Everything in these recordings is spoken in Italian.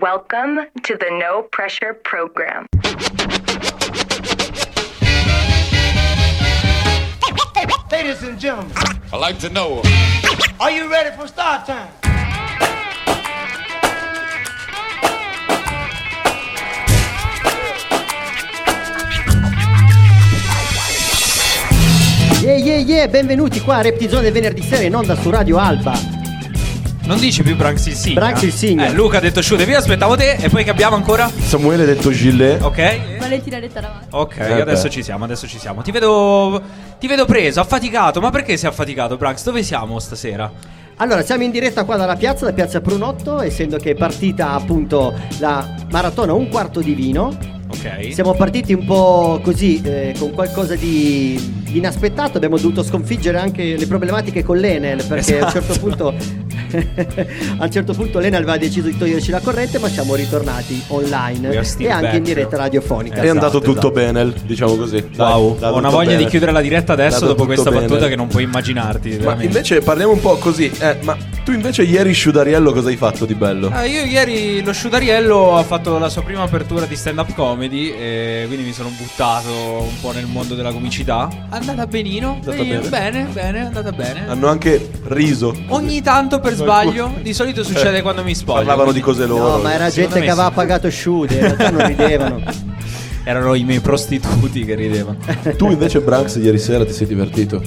Welcome to the No Pressure Program. Ladies and gentlemen, I like to know. are you ready for start time? Yeah yeah yeah, benvenuti qua a Reptizone del venerdì sera in onda su Radio Alba. Non dici più Branks il Signa? Branks il Signa. Eh, Luca ha detto shoot, io aspettavo te e poi che abbiamo ancora? Samuele ha detto Gillet. Ok. Valentina detta davanti. Ok, Eh adesso beh. ci siamo, adesso ci siamo. Ti vedo ti vedo preso, affaticato. Ma perché sei affaticato, Branks? Dove siamo stasera? Allora, siamo in diretta qua dalla piazza, da piazza Prunotto, essendo che è partita appunto la maratona Un quarto di vino. Ok. Siamo partiti un po' così, eh, con qualcosa di inaspettato, abbiamo dovuto sconfiggere anche le problematiche con l'Enel, perché a un certo Esatto. punto a un certo punto l'Enel aveva deciso di toglierci la corrente, ma siamo ritornati online e anche back. in diretta radiofonica. È andato Esatto, tutto esatto. bene, diciamo così. Dai, Wow, ho una voglia bene. di chiudere la diretta adesso dopo questa bene. battuta che non puoi immaginarti. Ma invece parliamo un po' così. Eh, ma tu invece ieri Sciudariello cosa hai fatto di bello? Ah, io ieri lo Sciudariello ha fatto la sua prima apertura di stand-up comedy e quindi mi sono buttato un po' nel mondo della comicità. È andata benino, andata benino, bene? bene, bene, è andata bene. Hanno anche riso. Ogni tanto per sbaglio, di solito succede quando mi spoglio. Parlavano di cose loro. No, ma era gente me che sì. aveva pagato Sciude, in realtà non ridevano. Erano i miei prostituti che ridevano. Tu invece Branks ieri sera ti sei divertito?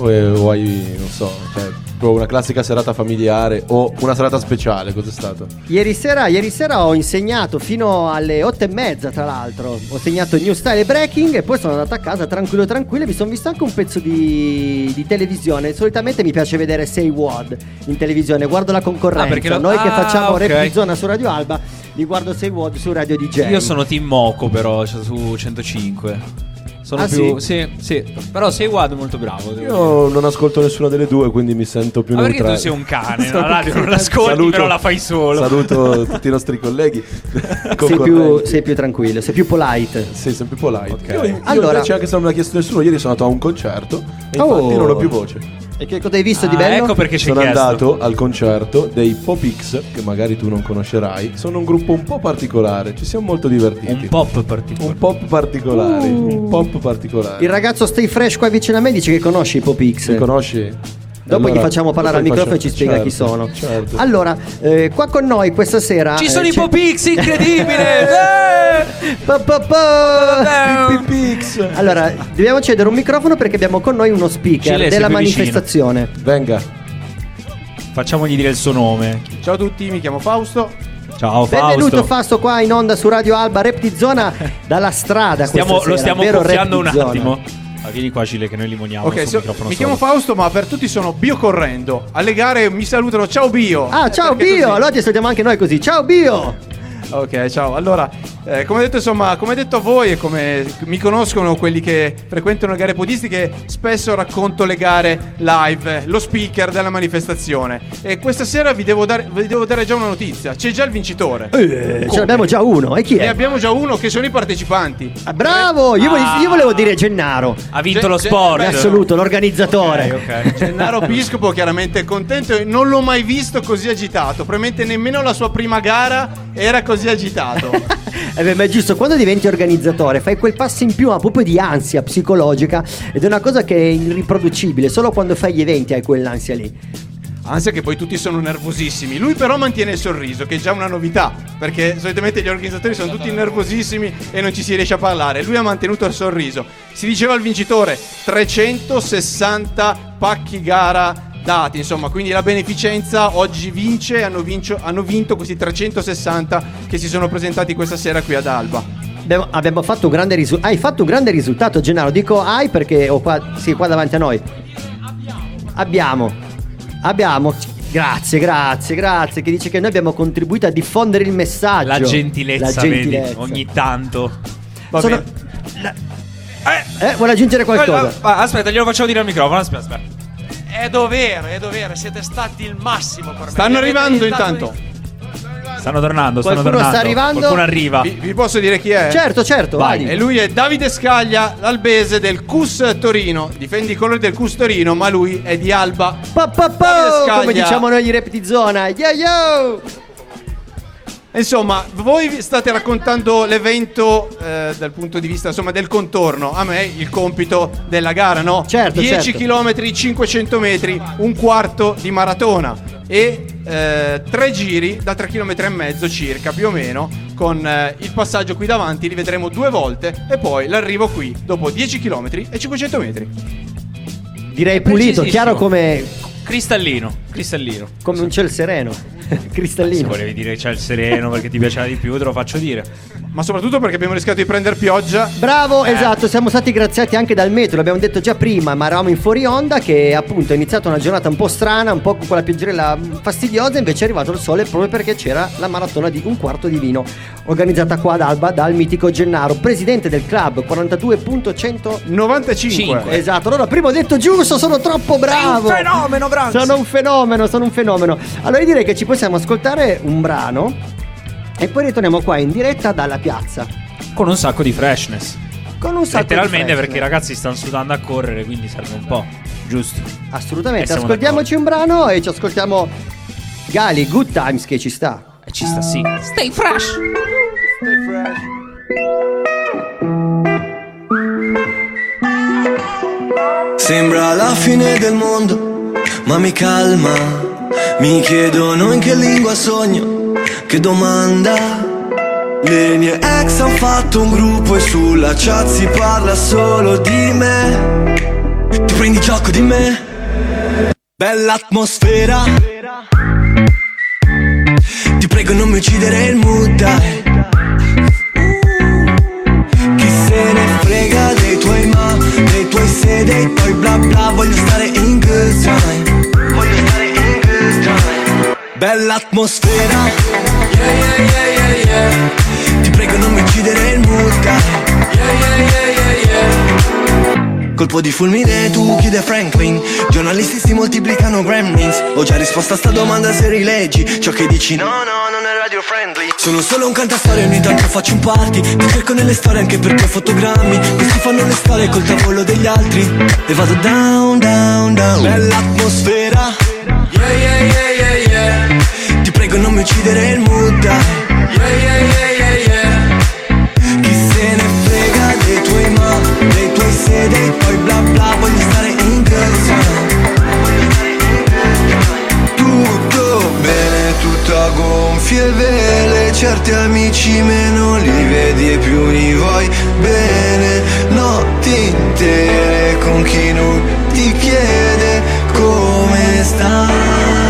O, o hai, non so, cioè, proprio una classica serata familiare o una serata speciale, cos'è stato? Ieri sera, ieri sera ho insegnato fino alle otto e mezza, tra l'altro. Ho segnato New Style e Breaking e poi sono andato a casa tranquillo tranquillo e mi sono visto anche un pezzo di, di televisione. Solitamente mi piace vedere Say Word in televisione, guardo la concorrenza. Ah, perché lo- Noi che ah, facciamo ok. rap di zona su Radio Alba, li guardo Say Word su Radio DJ. Io sono team Moco però, cioè, su 105. Sono Ah, più. Sì? sì, Però sei Wad molto bravo. devo dire. Io non ascolto nessuna delle due, quindi mi sento più Ma perché neutrale. tu sei un cane? La radio non l'ascolti, però la fai solo. Saluto tutti i nostri colleghi. sei più, sei più tranquillo, sei più polite. Sei sempre polite. Ok. Io, io Allora- invece, anche se non me l'ha chiesto nessuno, ieri sono andato a un concerto e Oh. infatti non ho più voce. E che cosa hai visto di Ah, bello? ecco perché ci sono chiesto. andato al concerto dei Pop X, che magari tu non conoscerai. Sono un gruppo un po' particolare, ci siamo molto divertiti. Un pop particolare. Un pop particolare. Un pop particolare. Il ragazzo Stay Fresh qua vicino a me dice che conosce i Pop X. Mi conosci? Dopo Allora, gli facciamo parlare al microfono e ci spiega chi certo, sono. Certo. Allora, eh, qua con noi questa sera. Ci eh, sono i c'è- Popix, incredibile! Eh! Pa, pa, pa. Pip, pip, X. Allora, dobbiamo cedere un microfono perché abbiamo con noi uno speaker Cile, sei della più vicino. manifestazione. Venga. Facciamogli dire il suo nome. Ciao a tutti, mi chiamo Fausto. Ciao Benvenuto Fausto. Qua in onda su Radio Alba Reptizona dalla strada. Stiamo- lo stiamo vero gonfiando un attimo. Ma vieni qua Cile che noi limoniamo Ok, so- microfono mi solo. chiamo Fausto, ma per tutti sono Bio Correndo. Alle gare mi salutano, ciao Bio. Ah, ciao Perché Bio! così? Allora ti salutiamo anche noi così. Ciao Bio! Ok, ciao. Allora, eh, come detto, insomma, come detto a voi e come mi conoscono quelli che frequentano le gare podistiche, spesso racconto le gare live, lo speaker della manifestazione. E questa sera vi devo dare, vi devo dare già una notizia: c'è già il vincitore. Eh, ce l'abbiamo già uno. E chi Ne è? abbiamo già uno che sono i partecipanti. Ah, bravo! Io, volevo- io volevo dire Gennaro. Ha vinto Ge- lo sport. In assoluto, l'organizzatore. Ok, ok. Gennaro Piscopo chiaramente è contento e non l'ho mai visto così agitato. Probabilmente nemmeno la sua prima gara era così agitato. Eh beh, ma è giusto, quando diventi organizzatore fai quel passo in più, ma proprio di ansia psicologica ed è una cosa che è irriproducibile, solo quando fai gli eventi hai quell'ansia lì. Ansia che poi tutti sono nervosissimi. Lui però mantiene il sorriso, che è già una novità, perché solitamente gli organizzatori sono tutti nervosissimi e non ci si riesce a parlare. Lui ha mantenuto il sorriso. Si diceva al vincitore 360 pacchi gara dati, insomma, quindi la beneficenza oggi vince, hanno, vincio- hanno vinto questi 360 che si sono presentati questa sera qui ad Alba. Abbiamo, abbiamo fatto un grande risultato. Hai fatto un grande risultato, Gennaro. Dico hai perché ho qua, sì, qua davanti a noi. Abbiamo. Abbiamo. Grazie, grazie, grazie. Che dice che noi abbiamo contribuito a diffondere il messaggio. La gentilezza, La vedi, gentilezza. ogni tanto. Va Sono- bene. Eh, vuole aggiungere qualcosa? Eh, aspetta, glielo facciamo dire al microfono. Aspetta, aspetta. È dovere, è dovere, siete stati il massimo per me. Stanno arrivando intanto. Stanno tornando, stanno Qualcuno tornando. sta arrivando? Qualcuno arriva. Vi, vi posso dire chi è? Certo, certo, Vai. vai. E lui è Davide Scaglia, l'albese del CUS Torino. Difende i colori del CUS Torino, ma lui è di Alba. Pa, pa, pa, Davide Scaglia. come diciamo noi gli rap di zona. Yo yo! Insomma, voi state raccontando l'evento eh, dal punto di vista insomma, del contorno. A me il compito della gara, no? Certo, 10 certo. km, 500 metri, un quarto di maratona e eh, tre giri da 3 km e mezzo circa, più o meno, con eh, il passaggio qui davanti, li vedremo due volte e poi l'arrivo qui dopo 10 km e 500 metri. Direi pulito, chiaro come, Cristallino, cristallino. come un ciel sereno. Se Cristallino. volevi dire c'è il sereno perché ti piaceva di più, te lo faccio dire. Ma soprattutto perché abbiamo rischiato di prendere pioggia. Bravo, esatto, siamo stati graziati anche dal metro, l'abbiamo detto già prima, ma eravamo in fuori onda che appunto è iniziata una giornata un po' strana, un po' con quella pioggerella fastidiosa, invece è arrivato il sole proprio perché c'era la maratona di un quarto di vino, organizzata qua ad Alba dal mitico Gennaro, presidente del club 42.100 95. Cinque. Esatto, allora prima ho detto giusto, sono troppo bravo. Sei un fenomeno, Branks. Sono un fenomeno, sono un fenomeno. Allora io direi che ci possiamo ascoltare un brano e poi ritorniamo qua in diretta dalla piazza. Con un sacco di freshness. Con un sacco Letteralmente di perché i ragazzi stanno sudando a correre, quindi serve un po'. Giusto. Assolutamente, ascoltiamoci un brano e ci ascoltiamo Gali, Good Times che ci sta. E ci sta sì. Stay fresh. Sembra la fine del mondo, ma mi calma. Mi chiedono in che lingua sogno, che domanda. Le mie ex han fatto un gruppo e sulla chat si parla solo di me. Ti prendi gioco di me? Bella atmosfera. Ti prego non mi uccidere il mood, dai. Chi se ne frega dei tuoi ma, dei tuoi se, dei tuoi bla bla Voglio stare in good time Bella atmosfera Yeah yeah yeah yeah yeah Ti prego non mi uccidere il mood Yeah yeah yeah yeah yeah Colpo di fulmine tu chiude Franklin. Giornalisti si moltiplicano gremlins. Ho già risposto a sta domanda se rileggi Ciò che dici. No no non è radio friendly. Sono solo un cantastorie ogni tanto faccio un party. Ti cerco nelle storie anche perché ho fotogrammi. Questi fanno le storie col tavolo degli altri. E vado down down down. Bella atmosfera yeah yeah Mi uccidere il mood Yeah yeah yeah chi se ne frega dei tuoi ma, dei tuoi se, dei tuoi bla bla Voglio stare in casa. Tutto bene, tutto a gonfie vele Certi amici meno li vedi e più li vuoi bene. Notti intere con chi non ti chiede come stai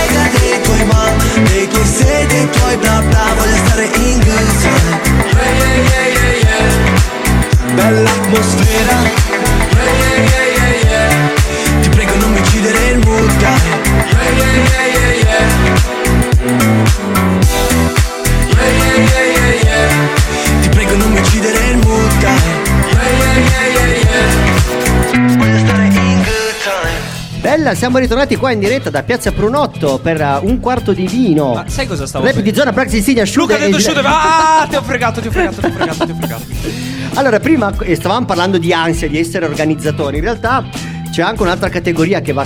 tuoi ma, dei tuoi se, dei tuoi bla bla Voglio stare in time Yeah yeah yeah yeah yeah Bella atmosfera Yeah yeah yeah yeah yeah Ti prego non mi uccidere il mood Yeah yeah yeah yeah yeah Bella, siamo ritornati qua in diretta da Piazza Prunotto per uh, un quarto di vino. Ma sai cosa stavo Rap di zona Praxis Insignia Luca ha detto shoot Ah, ti ho fregato, ti ho fregato, ti ho fregato, ti ho fregato. Allora, prima eh, stavamo parlando di ansia, di essere organizzatori. In realtà c'è anche un'altra categoria che va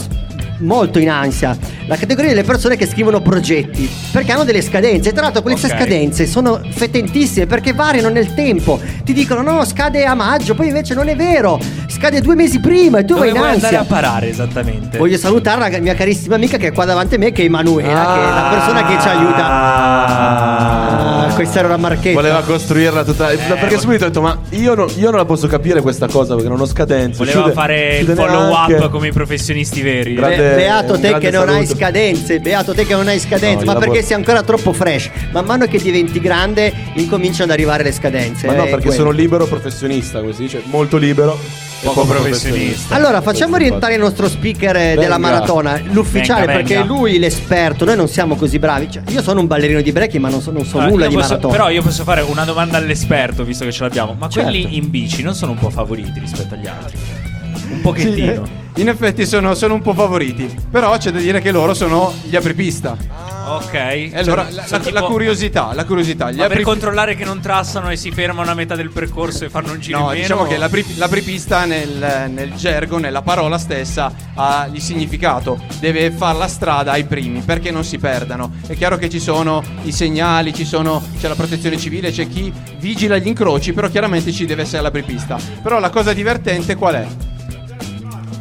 molto in ansia. La categoria delle persone che scrivono progetti. Perché hanno delle scadenze. Tra l'altro queste Ok. scadenze sono fetentissime perché variano nel tempo. Ti dicono no, scade a maggio, poi invece non è vero. Scade due mesi prima e tu Dove vai in vuoi andare ansia. a parare esattamente? Voglio salutare la mia carissima amica che è qua davanti a me, che è Emanuela, che è la persona che ci aiuta. Ah, questa era una marchetta. Voleva costruirla tutta. Eh, perché subito ho detto: Ma io, non- io non la posso capire questa cosa perché non ho scadenze. Voleva Chiude- fare il follow neanche. up come i professionisti veri. Grande- Be- beato te che non hai saluto. scadenze, beato te che non hai scadenze, No, ma perché lavoro- sei ancora troppo fresh. Man mano che diventi grande incominciano ad arrivare le scadenze. Ma no, eh, perché quello. sono libero professionista, così, cioè molto libero. Poco professionista. Allora, facciamo rientrare il nostro speaker eh, della Venga. maratona, l'ufficiale, Venga, perché venga. lui l'esperto, noi non siamo così bravi. Cioè, io sono un ballerino di breaking, ma non so, non so Ah, nulla di posso- maratona. Però io posso fare una domanda all'esperto, visto che ce l'abbiamo. Ma Certo. quelli in bici non sono un po' favoriti rispetto agli altri? Un Sì, pochettino. eh, in effetti sono, sono un po' favoriti. Però c'è da dire che loro sono gli apripista. Ok. Allora, Cioè, la, la- tipo- la curiosità, la curiosità. Gli Ma per apri- controllare che non trassano e si fermano a metà del percorso e fanno un giro No, in meno? diciamo che l'apri- l'apripista nel, nel gergo, nella parola stessa, ha il significato. Deve fare la strada ai primi perché non si perdano. È chiaro che ci sono i segnali, ci sono, c'è la protezione civile, c'è chi vigila gli incroci, però chiaramente ci deve essere l'apripista. Però la cosa divertente qual è?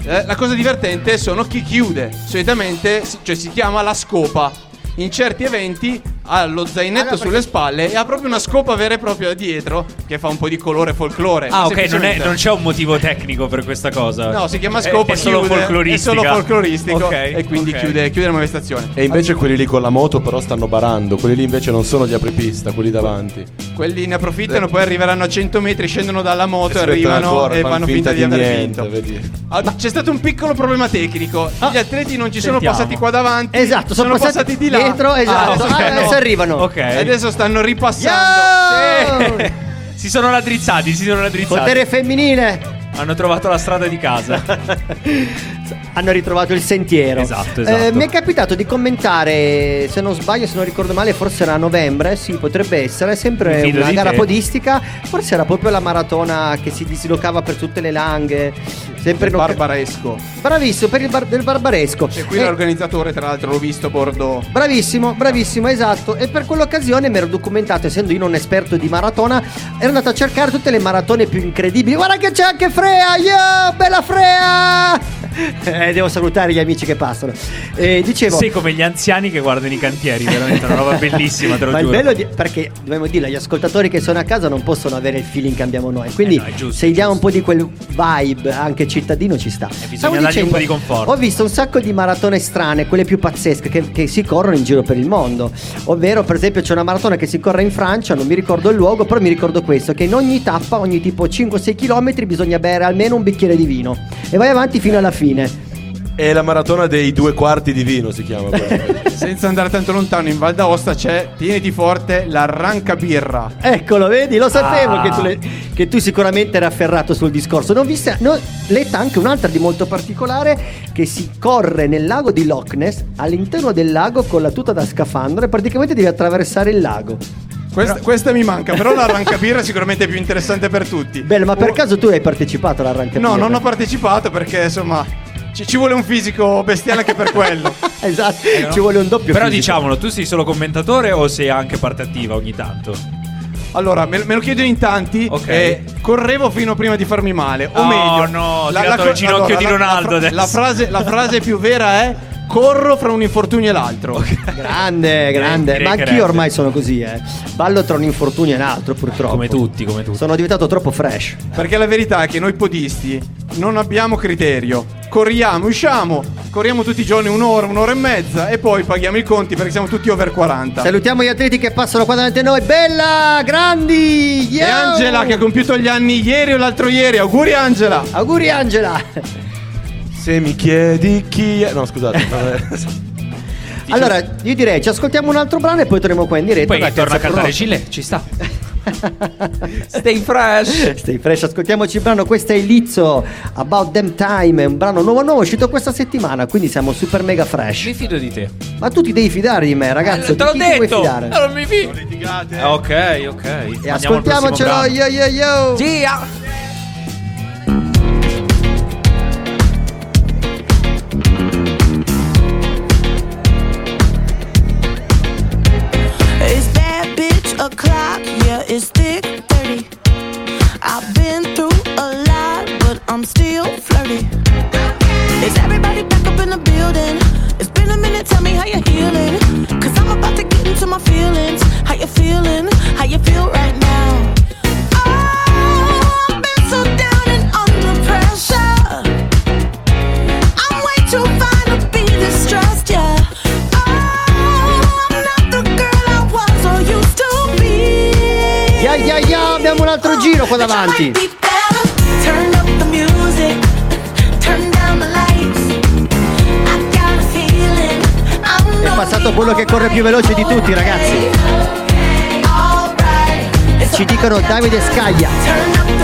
Eh, la cosa divertente sono chi chiude. Solitamente cioè, si chiama la scopa. In certi eventi ha lo zainetto Allora, sulle spalle e ha proprio una scopa vera e propria dietro che fa un po' di colore folklore. Ah, ok, non, è- non c'è un motivo tecnico per questa cosa. No, si chiama È- scopa, è, solo chiude, folcloristica. È solo folcloristico Ok, e quindi ok. chiude, chiude la manifestazione. E invece quelli lì con la moto però stanno barando, quelli lì invece non sono gli apripista, quelli davanti. Quelli ne approfittano, poi arriveranno a 100 metri, scendono dalla moto, E arrivano correre, e fan fanno finta finta di di aver niente, vinto. Ah, C'è stato un piccolo problema tecnico. Gli atleti non ci sono Sentiamo. passati qua davanti. Esatto, sono passati di là. dietro, esatto. ok, Ah, adesso arrivano. Ok. E adesso stanno ripassando. Sì. si sono raddrizzati, si sono raddrizzati. Potere femminile. Hanno trovato la strada di casa. Hanno ritrovato il sentiero. Esatto, esatto. Eh, mi è capitato di commentare, se non sbaglio, se non ricordo male, forse era a novembre. Sì, potrebbe essere. Sempre fido una gara te. podistica. Forse era proprio la maratona che si dislocava per tutte le langhe. Sempre oc- Barbaresco. Bravissimo per il bar- del barbaresco. C'è qui Eh, l'organizzatore, tra l'altro, l'ho visto a bordo. Bravissimo, bravissimo, esatto. E per quell'occasione mi ero documentato, essendo io un esperto di maratona, ero andato a cercare tutte le maratone più incredibili. Guarda che c'è anche Frea! Yo, bella Frea! Eh, devo salutare gli amici che passano. Eh, dicevo. Sei come gli anziani che guardano i cantieri, veramente una roba bellissima, te lo Ma il giuro. bello di- perché dobbiamo dire, gli ascoltatori che sono a casa non possono avere il feeling che abbiamo noi. Quindi, Eh no, giusto, se gli diamo un po' di quel vibe anche cittadino, ci sta. bisogna Stavo dargli un po' di conforto. Ho visto un sacco di maratone strane, quelle più pazzesche, che, che si corrono in giro per il mondo. Ovvero, per esempio, c'è una maratona che si corre in Francia, non mi ricordo il luogo, però mi ricordo questo: che in ogni tappa, ogni tipo 5-6 km, bisogna bere almeno un bicchiere di vino. E vai avanti fino alla fine. E la maratona dei due quarti di vino si chiama. Senza andare tanto lontano, in Val d'Aosta c'è, tieniti forte, l'arranca birra. Eccolo, vedi, lo sapevo Ah. che, tu le- che tu sicuramente eri afferrato sul discorso. Non viste, no, letta anche un'altra di molto particolare che si corre nel lago di Loch Ness, all'interno del lago con la tuta da scafandro e praticamente devi attraversare il lago. Questa, questa mi manca, però l'arranca birra è sicuramente più interessante per tutti. Bello, ma per Oh, caso tu hai partecipato all'arranca No, non ho partecipato perché insomma ci, ci vuole un fisico bestiale anche per quello. Esatto, ci vuole un doppio Però fisico. diciamolo, tu sei solo commentatore o sei anche parte attiva ogni tanto? Allora, me, me lo chiedono in tanti. Ok. e correvo fino prima di farmi male. O Oh, meglio, no, il ginocchio di la- Ronaldo la, adesso. la frase, la frase più vera è: corro fra un infortunio e l'altro. Grande, grande. ma anch'io ormai sono così, eh. Ballo tra un infortunio e un altro, purtroppo. Come tutti, come tutti. Sono diventato troppo fresh. Perché la verità è che noi podisti non abbiamo criterio. Corriamo, usciamo, corriamo tutti i giorni un'ora, un'ora e mezza e poi paghiamo i conti perché siamo tutti over 40. Salutiamo gli atleti che passano qua davanti a noi. Bella, grandi! E yo! Angela che ha compiuto gli anni ieri o l'altro ieri. Auguri Angela! Auguri Angela! Se mi chiedi chi è... No, scusate. Allora, io direi ci ascoltiamo un altro brano e poi torniamo qua in diretta. Poi da torna a cantare. Gile, ci sta. Stay fresh. Stay fresh, ascoltiamoci il brano. Questo è Lizzo About Them Time. È un brano nuovo nuovo uscito questa settimana. Quindi siamo super mega fresh. Mi fido di te. Ma tu ti devi fidare di me, ragazzo. Eh, te di l'ho ti detto. fidare? Non mi fido. Ok, ok. E ascoltiamocelo, yo yo yo. Zia. is thick. altro giro qua davanti. È passato quello che corre più veloce di tutti, ragazzi. Ci dicono Davide Scaglia.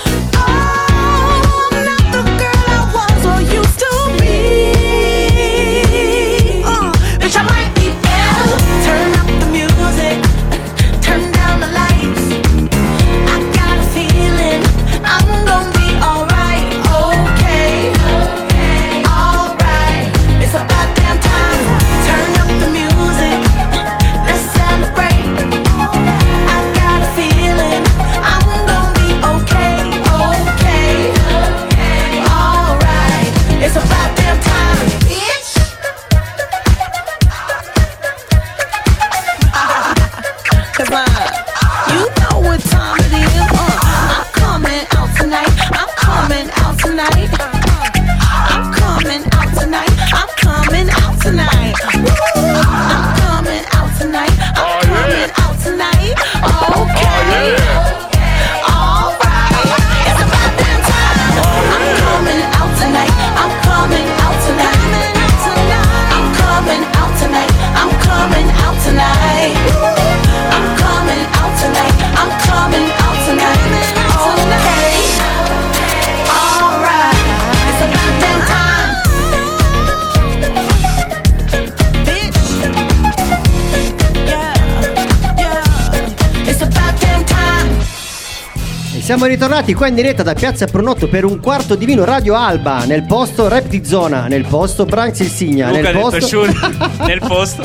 Siamo ritornati qua in diretta da Piazza Pronotto per un quarto di vino Radio Alba, nel posto Rap di Zona, nel posto Branx il Signa, Luca ha nel posto... Shuri nel posto.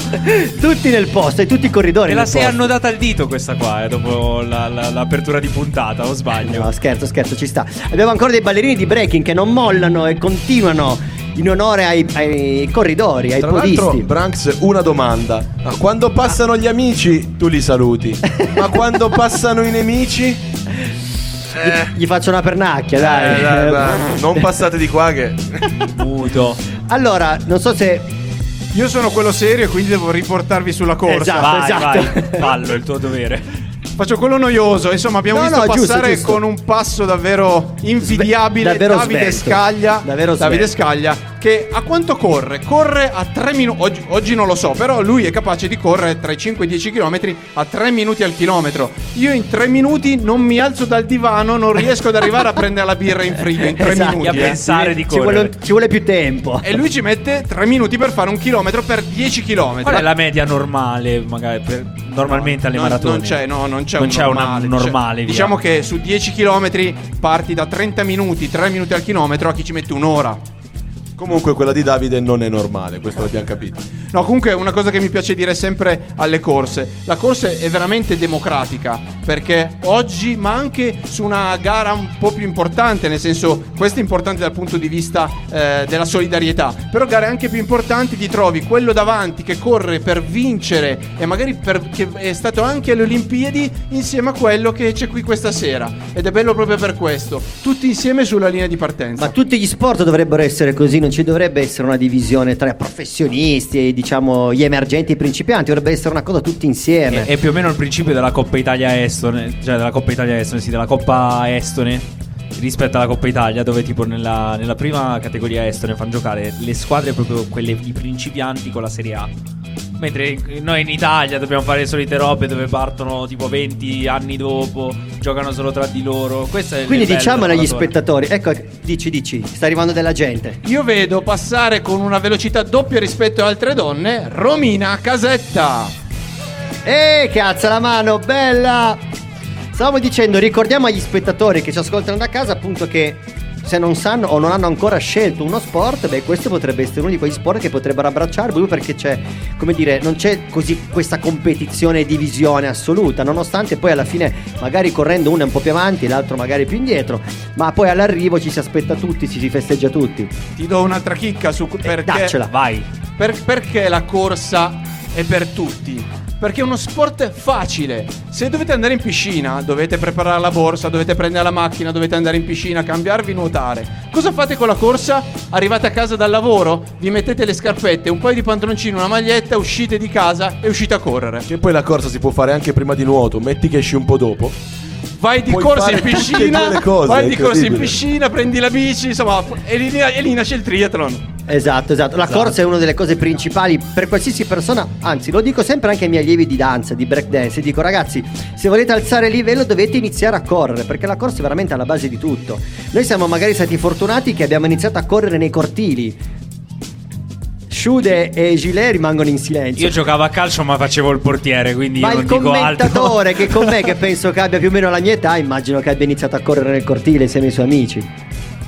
tutti nel posto e tutti i corridori Me la sei posto. annodata al dito questa qua, eh, dopo la- la- l'apertura di puntata, o sbaglio? No, scherzo, scherzo, ci sta. Abbiamo ancora dei ballerini di breaking che non mollano e continuano in onore ai, ai corridori, ai Tra l'altro, podisti. Branks, una domanda. Ma quando passano gli amici, tu li saluti. Ma quando passano i nemici? Gli faccio una pernacchia, dai. Eh, dai, dai, non passate di qua che... Muto. Allora, non so se Io sono quello serio e quindi devo riportarvi sulla corsa. Esatto. Vai, esatto. vai, fallo, è il tuo dovere. Faccio quello noioso. Insomma, abbiamo No, visto no, giusto, passare giusto. con un passo davvero invidiabile davvero Davide. Scaglia. Davvero Davide. Scaglia. Che a quanto corre? Corre a 3 minuti. Oggi, oggi non lo so, però lui è capace di correre tra i 5 e i 10 km a 3 minuti al chilometro. Io in 3 minuti non mi alzo dal divano, non riesco ad arrivare a prendere la birra in frigo in 3 Esatto. minuti. A eh. pensare di ci correre. vuole, ci vuole più tempo. E lui ci mette 3 minuti per fare un chilometro per 10 km. Qual è la media normale, magari, per- normalmente alle Non- maratone? Non c'è, no, non c'è, Non un c'è una normale. normale, Cioè, via. Diciamo che su 10 km parti da 30 minuti, 3 minuti al chilometro a chi ci mette un'ora. Comunque quella di Davide non è normale, questo l'abbiamo capito. No, comunque una cosa che mi piace dire sempre alle corse, la corsa è veramente democratica, perché oggi, ma anche su una gara un po' più importante, nel senso, questo è importante dal punto di vista eh, della solidarietà, però gare anche più importanti ti trovi quello davanti che corre per vincere e magari per, che è stato anche alle Olimpiadi insieme a quello che c'è qui questa sera. Ed è bello proprio per questo, tutti insieme sulla linea di partenza. Ma tutti gli sport dovrebbero essere così, non ci dovrebbe essere una divisione tra professionisti e diciamo gli emergenti e i principianti, dovrebbe essere una cosa tutti insieme. È, è più o meno il principio della Coppa Italia Estone, cioè della Coppa Italia Estone, sì, della Coppa Estone rispetto alla Coppa Italia, dove tipo nella, nella prima categoria Estone fanno giocare le squadre proprio quelle i principianti con la Serie A. Mentre noi in Italia dobbiamo fare le solite robe dove partono tipo 20 anni dopo, giocano solo tra di loro. Questo è il Quindi diciamolo agli spettatori, ecco, dici, dici, sta arrivando della gente. Io vedo passare con una velocità doppia rispetto ad altre donne Romina Casetta. Eh, che alza la mano, bella! Stavamo dicendo, ricordiamo agli spettatori che ci ascoltano da casa appunto che se non sanno o non hanno ancora scelto uno sport, beh, questo potrebbe essere uno di quegli sport che potrebbero abbracciare proprio perché c'è, come dire, non c'è così questa competizione e divisione assoluta, nonostante poi alla fine magari correndo uno è un po' più avanti, l'altro magari più indietro, ma poi all'arrivo ci si aspetta tutti, ci si festeggia tutti. Ti do un'altra chicca su perché, daccela. Vai. per- perché la corsa è per tutti. Perché è uno sport facile. Se dovete andare in piscina, dovete preparare la borsa, dovete prendere la macchina, dovete andare in piscina, cambiarvi, nuotare. Cosa fate con la corsa? Arrivate a casa dal lavoro, vi mettete le scarpette, un paio di pantaloncini, una maglietta, uscite di casa e uscite a correre. Che poi la corsa si può fare anche prima di nuoto, metti che esci un po' dopo. Vai di Puoi corsa in e piscina, cose, vai di corsa in piscina, prendi la bici, insomma, e lì, e lì nasce il triathlon. Esatto, esatto. La corsa è una delle cose principali per qualsiasi persona, anzi lo dico sempre anche ai miei allievi di danza, di breakdance, dico ragazzi, se volete alzare il livello dovete iniziare a correre, perché la corsa è veramente alla base di tutto. Noi siamo magari stati fortunati che abbiamo iniziato a correre nei cortili. Sciude e Gilet rimangono in silenzio. Io giocavo a calcio ma facevo il portiere, quindi Ma il non dico altro. commentatore che con me, che penso che abbia più o meno la mia età, immagino che abbia iniziato a correre nel cortile insieme ai suoi amici.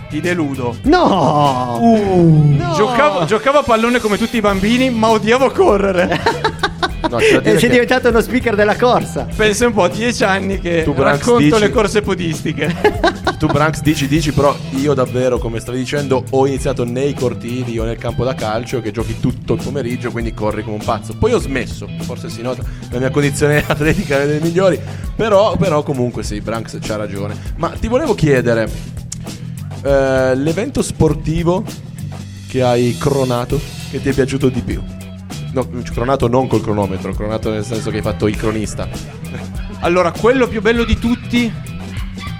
Ti deludo. No! Uh. No! Giocavo, giocavo a pallone come tutti i bambini, ma odiavo correre. No, da E sei che diventato uno speaker della corsa. Penso un po' a dieci anni che Tu, Branks, racconto dici- le corse podistiche. tu Branks dici dici, però io davvero, come stavi dicendo, ho iniziato nei cortili o nel campo da calcio che giochi tutto il pomeriggio, quindi corri come un pazzo. Poi ho smesso, forse si nota, la mia condizione atletica è delle migliori, però, però comunque sì, Branks c'ha ragione. Ma ti volevo chiedere, eh, l'evento sportivo che hai cronato, che ti è piaciuto di più? No, cronato non col cronometro, cronato nel senso che hai fatto il cronista. Allora, quello più bello di tutti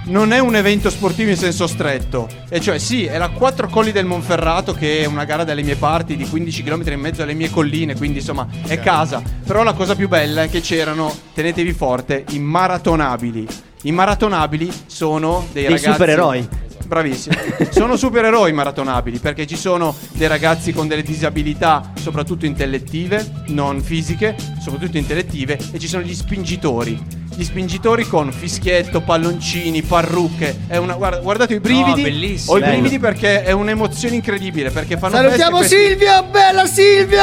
non è un evento sportivo in senso stretto. E cioè, sì, è la Quattro Colli del Monferrato, che è una gara dalle mie parti di 15 km in mezzo alle mie colline, quindi insomma è casa. Però la cosa più bella è che c'erano, tenetevi forte, i maratonabili. I maratonabili sono dei, Dei ragazzi. supereroi. Bravissimi. Sono supereroi maratonabili perché ci sono dei ragazzi con delle disabilità, soprattutto intellettive, non fisiche, soprattutto intellettive, e ci sono gli spingitori. Gli spingitori con fischietto, palloncini, parrucche. È una, guarda- guardate i brividi. bellissimo. Ho i brividi perché è un'emozione incredibile. Perché fanno Salutiamo questi- Silvio, bella Silvio!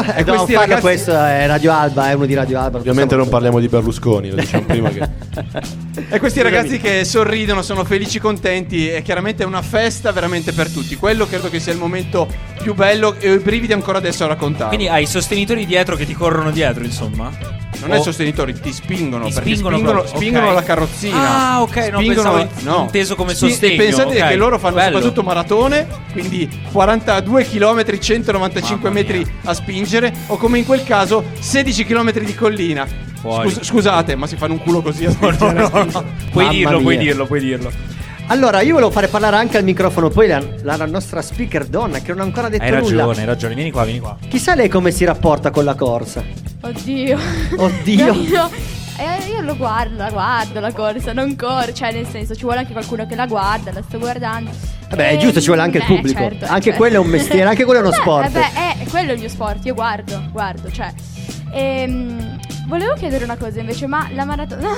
E questi questi ragazzi- questo è Radio Alba, è uno di Radio Alba. Ovviamente non parliamo di Berlusconi, lo diciamo prima che... E questi ragazzi che sorridono, sono felici, contenti e chiaramente è una festa veramente per tutti. Quello credo che sia il momento più bello e ho i brividi ancora adesso a raccontare. Quindi hai i sostenitori dietro che ti corrono dietro, insomma. Non è O- sostenitori, ti spingono Ti perché spingono spingono, proprio, spingono ok. la carrozzina. Ah, ok, no, pensavo inteso come sostegno, Pensate ok, che loro fanno bello. soprattutto maratone, quindi 42 km, 195 Mamma mia. metri a spingere, o come in quel caso 16 km di collina. Fuori. Scus- scusate, ma si fanno un culo così a No, spingere. no, no. Puoi Mamma dirlo, puoi mia. dirlo, puoi dirlo. Allora, io volevo fare parlare anche al microfono poi la, la- la nostra speaker donna che non ha ancora detto Hai nulla. ragione, hai ragione. Vieni qua, vieni qua. Chissà lei come si rapporta con la corsa. Oddio. Oddio. Io, eh, io lo guardo, la guardo la corsa, non corro, cioè nel senso ci vuole anche qualcuno che la guarda, la sto guardando. Vabbè, è Ehm, giusto, ci vuole anche il beh, pubblico. certo, anche certo. quello è un mestiere, anche quello è uno Eh, sport. Vabbè, è quello è il mio sport, io guardo, guardo, cioè. Ehm, volevo chiedere una cosa invece, ma la maratona. No,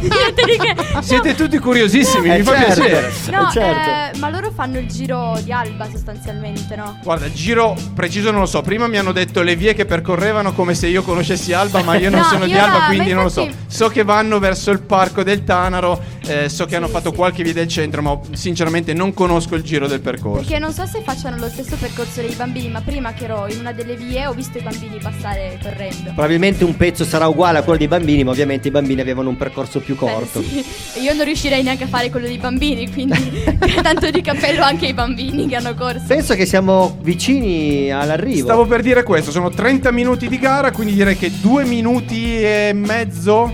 niente di che. No, Siete tutti curiosissimi, Eh, mi fa certo. piacere. No, Eh, certo. eh, ma loro fanno il giro di Alba sostanzialmente, no? Guarda, giro preciso non lo so. Prima mi hanno detto le vie che percorrevano come se io conoscessi Alba, ma io non No, sono di io Alba, no, quindi non lo so. So che vanno verso il parco del Tanaro, eh, so che hanno fatto qualche via del centro, ma sinceramente non conosco il giro del percorso. Perché non so se facciano lo stesso percorso dei bambini, ma prima che ero in una delle vie ho visto i bambini passare correndo. Probabilmente un pezzo sarà uguale a quello dei bambini, ma ovviamente i bambini avevano un percorso più corto. Beh, sì. E Io non riuscirei neanche a fare quello dei bambini, quindi tanto di cappello anche ai bambini che hanno corso. Penso che siamo vicini all'arrivo. Stavo per dire questo, sono 30 minuti di gara, quindi direi che due minuti e mezzo,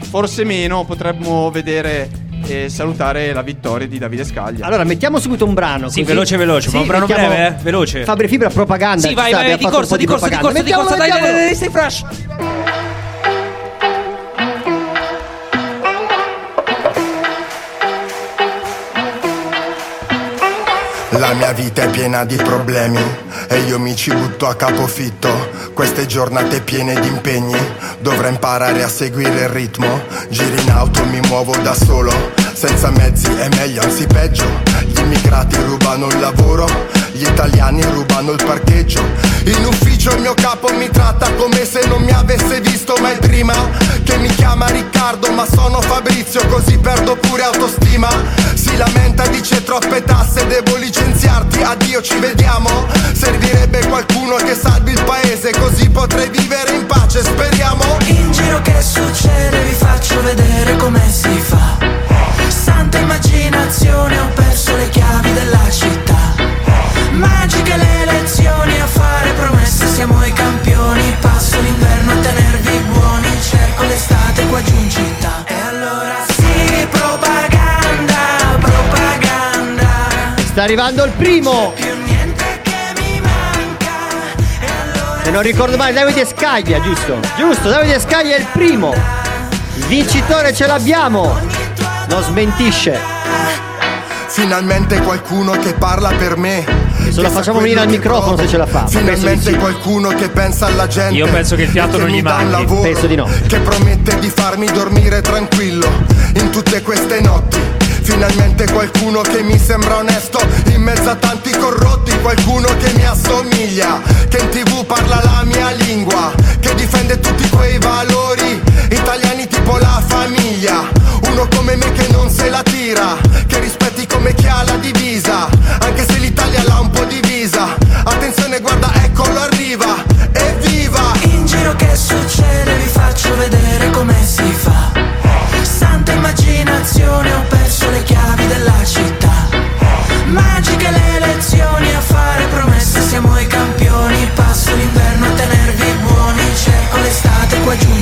forse meno, potremmo vedere e salutare la vittoria di Davide Scaglia. Allora, mettiamo subito un brano. Sì, così- veloce, veloce, ma un brano breve, eh? Veloce. Fabri Fibra propaganda. Sì, vai, vai, di fatto un corsa, di corsa, di corsa, di propaganda. corsa, dai, dai, Mettiamolo, dai, dai, stai fresh. La mia vita è piena di problemi e io mi ci butto a capofitto. Queste giornate piene di impegni, dovrei imparare a seguire il ritmo. Giro in auto, mi muovo da solo. Senza mezzi è meglio, anzi peggio. Gli immigrati rubano il lavoro, gli italiani rubano il parcheggio. In ufficio il mio capo mi tratta come se non mi avesse visto mai prima. Che mi chiama Riccardo, ma sono Fabrizio, così perdo pure autostima. Si lamenta, dice troppe tasse, devo licenziarti, addio, ci vediamo. Servirebbe qualcuno che salvi il paese, così potrei vivere in pace, speriamo. In giro che succede vi faccio vedere come si fa Santa immaginazione ho perso le chiavi della città Magiche le lezioni a fare promesse siamo i campioni Passo l'inverno a tenervi buoni Cerco l'estate qua giù in città E allora sì propaganda, propaganda Sta arrivando il primo. E Se non ricordo male, Davide Scaglia, giusto? Giusto, Davide Scaglia è il primo. Il vincitore ce l'abbiamo. Non smentisce. Finalmente qualcuno che parla per me. Se lo Che sa facciamo venire al microfono provo. se ce la fa, Finalmente sì. qualcuno che pensa alla gente. Io penso che il fiato che non mi gli dà un manchi. lavoro, Penso di no. Che promette di farmi dormire tranquillo in tutte queste notti. Finalmente qualcuno che mi sembra onesto in mezzo a tanti corrotti, qualcuno che mi assomiglia, che in tv parla la mia lingua, che difende tutti quei valori italiani tipo la famiglia. Uno come me che non se la tira, che rispetti come chi ha la divisa, anche se l'Italia l'ha un po' divisa. Attenzione, guarda, eccolo arriva, evviva! In giro che succede vi faccio vedere come si fa. Santa immaginazione ho perso le chiavi della città. Magiche le lezioni a fare promesse siamo i campioni. Passo l'inverno a tenervi buoni. Cerco l'estate qua giù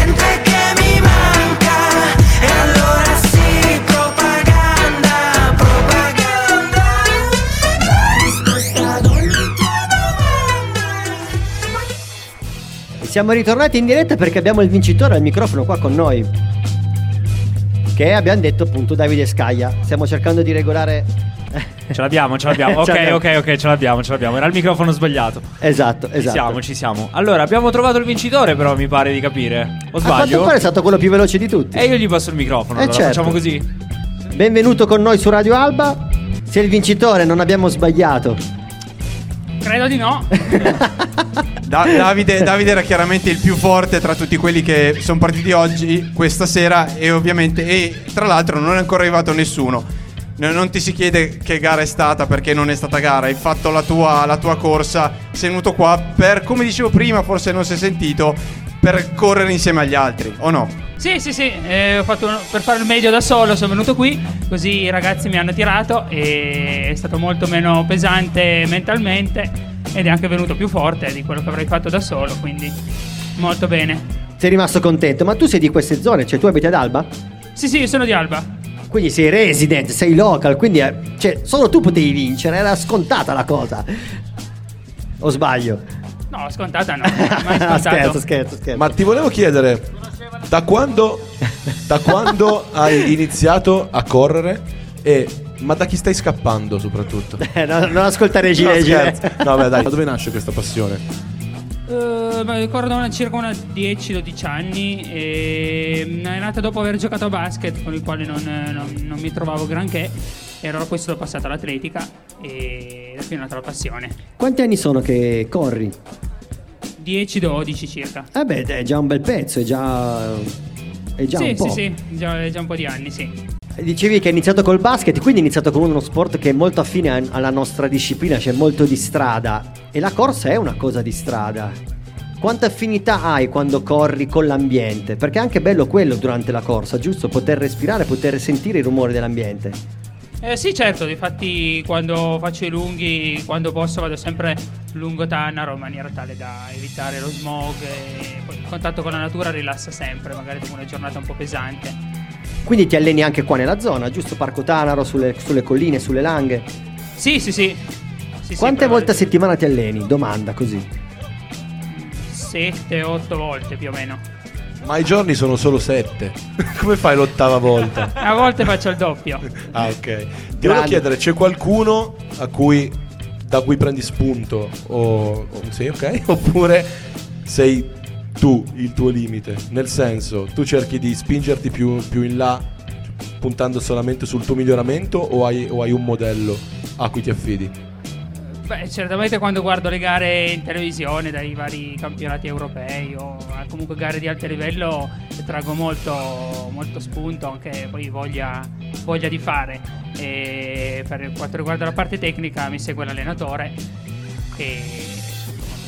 siamo ritornati in diretta perché abbiamo il vincitore al microfono qua con noi. Che abbiamo detto appunto Davide Scaglia. Stiamo cercando di regolare. Ce l'abbiamo, ce l'abbiamo. Ok, ok, ok, ce l'abbiamo, ce l'abbiamo. Era il microfono sbagliato. Esatto, Ci esatto. siamo, ci siamo. Allora, abbiamo trovato il vincitore, però mi pare di capire. O A quanto sbaglio? pare è stato quello più veloce di tutti. E io gli passo il microfono. Eh, allora certo. facciamo così. Benvenuto con noi su Radio Alba. Sei il vincitore, non abbiamo sbagliato. Credo di no. Da- Davide, Davide era chiaramente il più forte tra tutti quelli che sono partiti oggi, questa sera, e ovviamente, e tra l'altro non è ancora arrivato nessuno. No- Non ti si chiede che gara è stata perché non è stata gara, hai fatto la tua, la tua corsa, sei venuto qua per, come dicevo prima, forse non si è sentito, per correre insieme agli altri, o no? Sì, sì, sì, eh, ho fatto un- per fare il meglio da solo sono venuto qui, così i ragazzi mi hanno tirato e è stato molto meno pesante mentalmente ed è anche venuto più forte di quello che avrei fatto da solo, quindi molto bene. Sei rimasto contento, ma tu sei di queste zone, cioè tu abiti ad Alba? Sì, sì, io sono di Alba. Quindi sei resident, sei local, quindi eh, cioè, solo tu potevi vincere, era scontata la cosa. O sbaglio? No, scontata no, mai scherzo, scherzo, scherzo. Ma ti volevo chiedere, da quando, da quando hai iniziato a correre e ma da chi stai scappando soprattutto? Eh, no, non ascoltare No, Gile scherzo. No, beh, dai, da dove nasce questa passione? Eh, beh, corro da una- circa una 10-12 anni e mm, è nata dopo aver giocato a basket con il quale non, non- non mi trovavo granché e allora poi sono passato all'atletica e da qui è nata la passione. Quanti anni sono che corri? 10-12 circa. Eh beh, è già un bel pezzo, è già. È già sì, un po'. sì, sì, già, già un po' di anni, sì. Dicevi che hai iniziato col basket, quindi hai iniziato con uno sport che è molto affine alla nostra disciplina, c'è molto di strada. E la corsa è una cosa di strada. Quanta affinità hai quando corri con l'ambiente? Perché è anche bello quello durante la corsa, giusto? Poter respirare, poter sentire i rumori dell'ambiente. Eh, sì, certo, infatti quando faccio i lunghi, quando posso vado sempre lungo Tannaro in maniera tale da evitare lo smog e poi il contatto con la natura rilassa sempre, magari dopo una giornata un po' pesante. Quindi ti alleni anche qua nella zona, giusto? Parco Tanaro, sulle, sulle colline, sulle langhe. Sì, sì, sì. Sì, sì, Quante però- volte a settimana ti alleni? Domanda così. 7-8 volte più o meno. Ma i giorni sono solo sette. Come fai l'ottava volta? A volte faccio il doppio. Ah, ok. Ti volevo chiedere, c'è qualcuno a cui, da cui prendi spunto? O, o- sì, ok? Oppure sei tu il tuo limite? Nel senso, tu cerchi di spingerti più, più in là, puntando solamente sul tuo miglioramento, o hai, o hai un modello a cui ti affidi? Beh, certamente quando guardo le gare in televisione dai vari campionati europei o comunque gare di alto livello traggo molto, molto spunto, anche poi voglia, voglia di fare. E per quanto riguarda la parte tecnica mi segue l'allenatore che,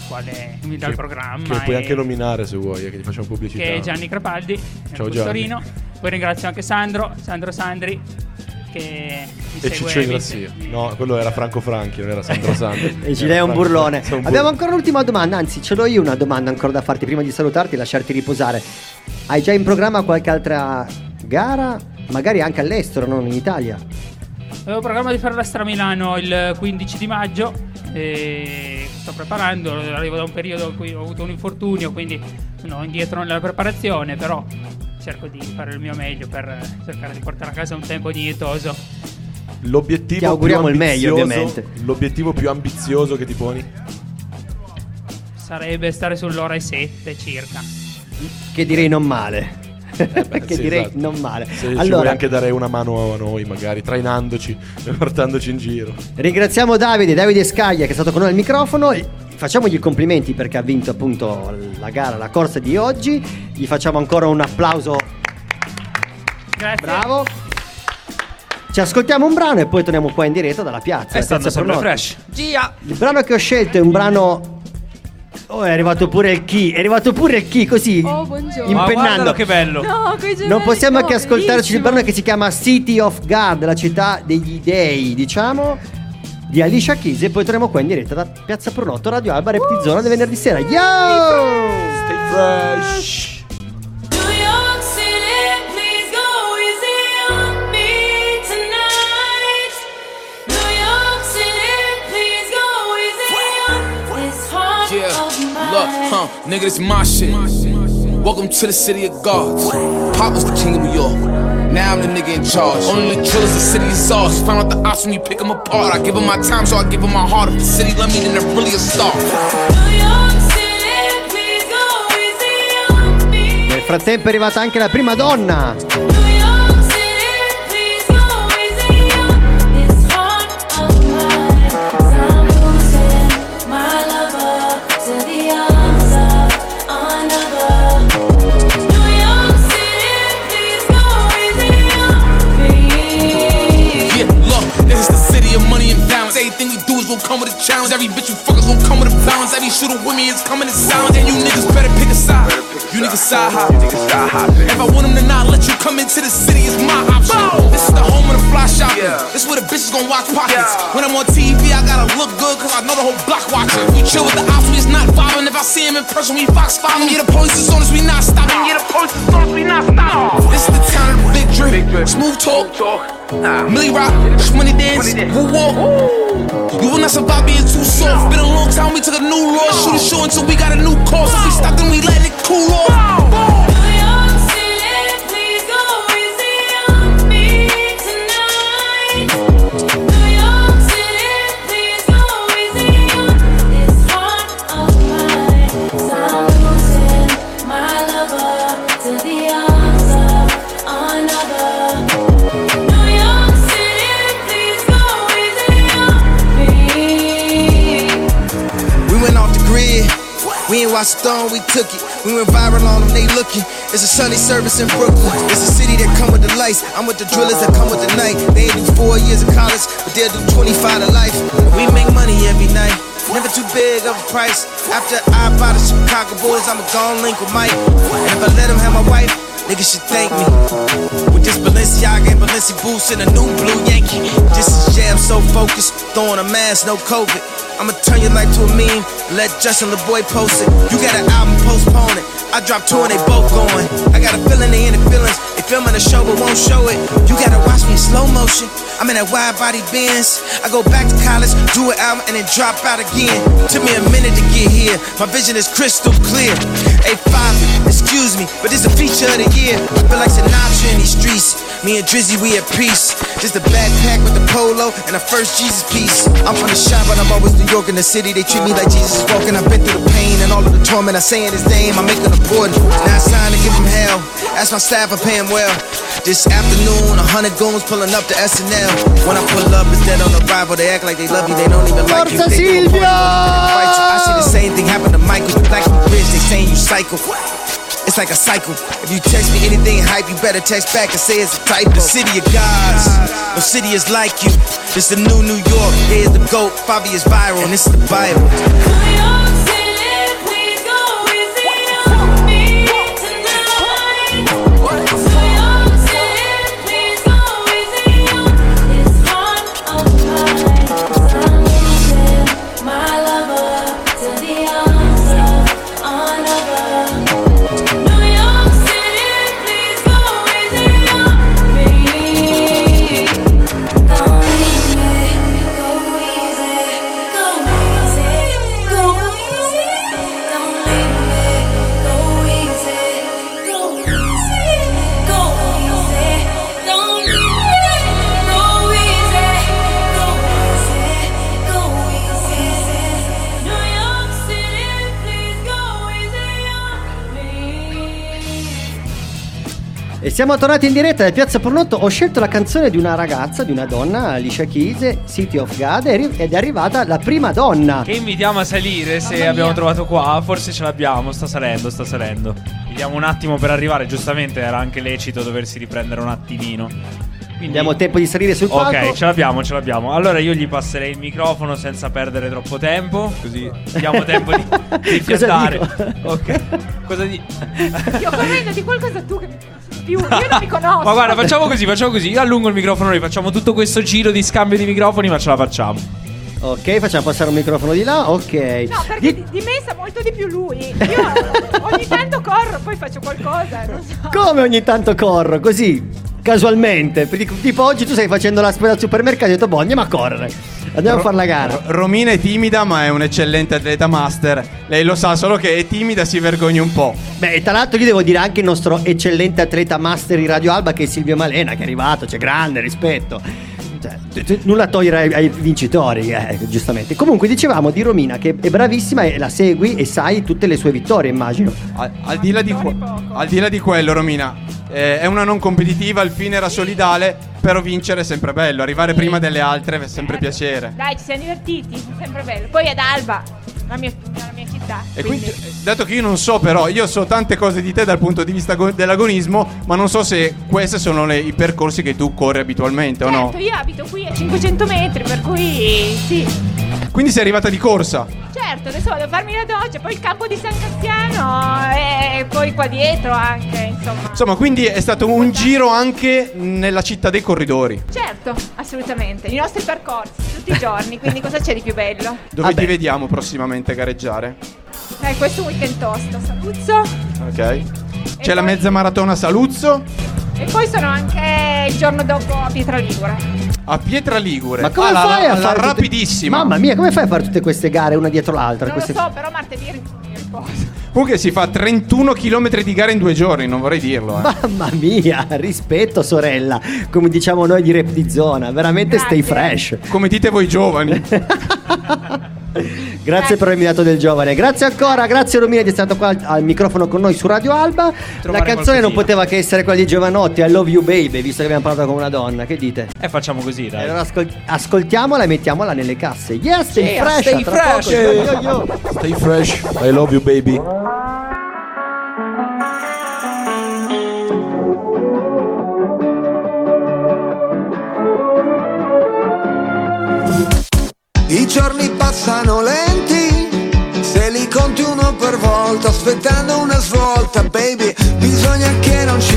quale mi dà il programma. Che puoi anche nominare se vuoi, eh, che gli facciamo pubblicità. che è Gianni Crapaldi, Ciao, del Gianni. Torino. Poi ringrazio anche Sandro, Sandro Sandri, che mi E. Ciccio Ingrassia. No, quello era Franco Franchi, non era Sandro Sandri. E ci lei è un burlone. sei un Abbiamo ancora un'ultima domanda, anzi ce l'ho io una domanda ancora da farti prima di salutarti e lasciarti riposare. Hai già in programma qualche altra gara? Magari anche all'estero, non in Italia? Avevo programma di fare la Stramilano il 15 di maggio e sto preparando, arrivo da un periodo in cui ho avuto un infortunio, quindi sono indietro nella preparazione, però cerco di fare il mio meglio per cercare di portare a casa un tempo dignitoso. L'obiettivo Ti auguriamo il meglio, ovviamente. L'obiettivo più ambizioso che ti poni? Sarebbe stare sull'ora e 7 circa. Che direi non male. che Eh Sì, direi esatto. non male. Se ci vuoi allora, anche dare una mano a noi, magari trainandoci e portandoci in giro. ringraziamo Davide, Davide Scaglia che è stato con noi al microfono. Facciamogli i complimenti perché ha vinto appunto la gara, la corsa di oggi. Gli facciamo ancora un applauso. Grazie. Bravo. Ci ascoltiamo un brano e poi torniamo qua in diretta dalla piazza. È stato Piazza sempre fresh. Gia! Il brano che ho scelto è un brano. Oh, è arrivato pure il key. È arrivato pure il key così. Oh, buongiorno. Ma Impennando. guardalo che bello. No. Non possiamo no, che ascoltarci il bellissimo. brano che si chiama City of God, la città degli dei, diciamo, di Alicia Keys. E poi torniamo qua in diretta da Piazza Pronotto, Radio Alba, Repti Zona del venerdì sera. Yo! Stay fresh! New York City, please go easy on me tonight. New York City, please go easy on this heart Yeah, of mine. look, huh, nigga, this my shit. Welcome to the city of gods. Pop was the king of New York. Now I'm the nigga in charge. Only the drillers, the city is ours. Found out the ops when you pick them apart. I give them my time, so I give them my heart. If the city love me, then they're really a star. New York City, please go easy on me. Nel frattempo è arrivata anche la prima donna. Everything we do is gonna come with a challenge. Every bitch you fuck is gonna come with a balance. Every shooter with me is coming in silence. And you niggas better pick a side. You niggas side hop. If I want them to not let you come into the city, it's my option. This is the home of the fly shopping. This is where the bitches gonna watch pockets. When I'm on TV, I gotta look good, cause I know the whole block watching. We chill with the ops, we is not vibing. If I see him in person, we fox following. Yeah, the police is on us, we not stopping. Yeah, the police is on us, we not stopping. This is the town of the drip. Smooth talk. Millie rock, money dance, woo walk. You will not survive being too soft. Been a long time, we took a new law. Shoot a show until we got a new course. If we stop, then we let it cool off. We took it. We went viral on them, they looking. It's a Sunday service in Brooklyn. It's a city that come with the lights. I'm with the drillers that come with the night. They ain't do four years of college, but they'll do 25 to life. We make money every night. Never too big of a price. After I buy the Chicago Bulls, I'ma go link with Mike. If I let him have my wife, niggas should thank me. With this Balenciaga and Balenci boots and a new blue Yankee. This is jam so focused, throwing a mask, no COVID. I'ma turn your life to a meme, let Justin LeBoy post it. You got an album, postpone it. I drop two and they both going. I got a feeling they in the feelings. They filming a show but won't show it. You gotta watch me in slow motion. I'm in that wide body Benz. I go back to college, do an album, and then drop out again. Took me a minute to get here. My vision is crystal clear. Hey, Fabi, excuse me, but this a feature of the year. I feel like Sinatra in these streets. Me and Drizzy, we at peace. Just a backpack with a polo and a first Jesus piece. I'm from the shop, but I'm always New York in the city. They treat me like Jesus walking. I've been through the pain and all of the torment. I saying his name, I make it important. Now it's time to give him hell. Ask my staff, I pay him well. This afternoon, a hundred goons pulling up to SNL. When I pull up, it's dead on arrival. They act like they love you, they don't even like you. They do Silvio! party, wanna fight you. I see the same thing happen to Michael. The bridge, they saying you cycle. It's like a cycle. If you text me anything hype, you better text back and say it's a typo. The city of gods, no city is like you. This the new New York. Here's the goat. Fabi is viral, and this is the Bible. Siamo tornati in diretta da Piazza Pornotto. Ho scelto la canzone di una ragazza, di una donna, Alicia Keys, City of God, ed è- ed è arrivata la prima donna. Che invitiamo a salire se abbiamo trovato qua. Forse ce l'abbiamo, sta salendo, sta salendo. Vediamo un attimo per arrivare. Giustamente era anche lecito doversi riprendere un attimino. Quindi... Abbiamo tempo di salire sul palco. Ok, ce l'abbiamo, ce l'abbiamo. Allora io gli passerei il microfono senza perdere troppo tempo. Così diamo tempo di, di Cosa fiatare. dico? Ok. Cosa di. Io correndo di qualcosa tu che più. Io non mi conosco. Ma guarda, facciamo così, facciamo così. Io allungo il microfono, noi facciamo tutto questo giro di scambio di microfoni, ma ce la facciamo. Ok, facciamo passare un microfono di là. Ok. No, perché di, di me sa molto di più lui. Io ogni tanto corro, poi faccio qualcosa. Non so. Come ogni tanto corro, così, casualmente. Tipo, tipo oggi tu stai facendo la spesa al supermercato e hai detto, boh, andiamo a correre. Andiamo a fare la gara. Romina è timida, ma è un eccellente atleta master. Lei lo sa, solo che è timida, si vergogna un po'. Beh, tra l'altro io devo dire anche il nostro eccellente atleta master in Radio Alba che è Silvio Malena, che è arrivato, c'è grande rispetto. Cioè, nulla togliere ai, ai vincitori, eh, giustamente. Comunque dicevamo di Romina che è bravissima e la segui e sai tutte le sue vittorie, immagino. Al, al di, là di al di là di quello, Romina, eh, è una non competitiva, il fine era solidale, però vincere è sempre bello, arrivare prima delle altre è sempre piacere. Dai, ci siamo divertiti, è sempre bello. Poi ad Alba, la mia, città. E quindi, eh, dato che io non so, però, io so tante cose di te dal punto di vista go- dell'agonismo, ma non so se questi sono le- i percorsi che tu corri abitualmente o no. Certo, io abito qui a 500 metri, per cui sì. Quindi sei arrivata di corsa. Certo, adesso vado a farmi la doccia, poi il campo di San Cassiano e poi qua dietro anche, insomma. Insomma, quindi è stato un giro anche nella città dei corridori. Certo, assolutamente. I nostri percorsi tutti i giorni, quindi cosa c'è di più bello? Dove ti vediamo prossimamente gareggiare? Dai, questo è un weekend tosto. Saluzzo Ok. C'è la mezza maratona a Saluzzo, e poi sono anche il giorno dopo a Pietra Ligure. a Pietra Ligure. Ma come Ah, la- fai a la fare tutte- rapidissima. Mamma mia, come fai a fare tutte queste gare una dietro l'altra? Non lo Queste- so, però martedì riposo. Comunque si fa 31 km di gara in due giorni, non vorrei dirlo. Eh. Mamma mia, rispetto sorella, come diciamo noi di rap di zona, veramente stay fresh. Come dite voi giovani. Grazie per avermi dato del giovane. Grazie ancora, grazie Romina di essere stato qua al, al microfono con noi su Radio Alba. La canzone non poteva che essere quella di Giovanotti, I Love You Baby, visto che abbiamo parlato con una donna. Che dite? E facciamo così, dai. Allora ascol- ascoltiamola e mettiamola nelle casse. Yes, stay Yeah, fresh. stay tra poco. fresh. Yo, yo, yo. Stay fresh, I love you baby. I giorni passano lenti, se li conti uno per volta, aspettando una svolta, baby, bisogna che non ci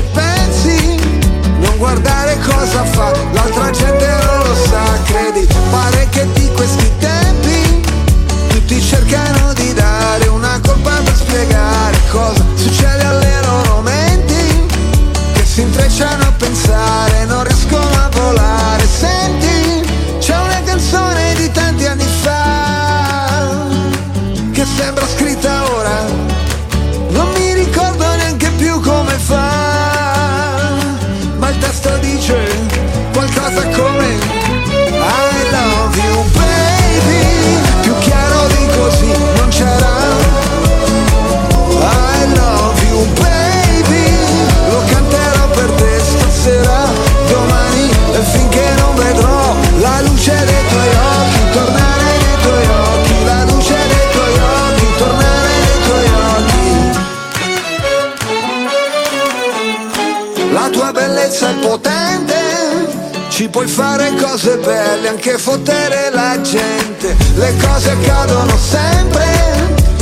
fare cose belle, anche fottere la gente. Le cose accadono sempre,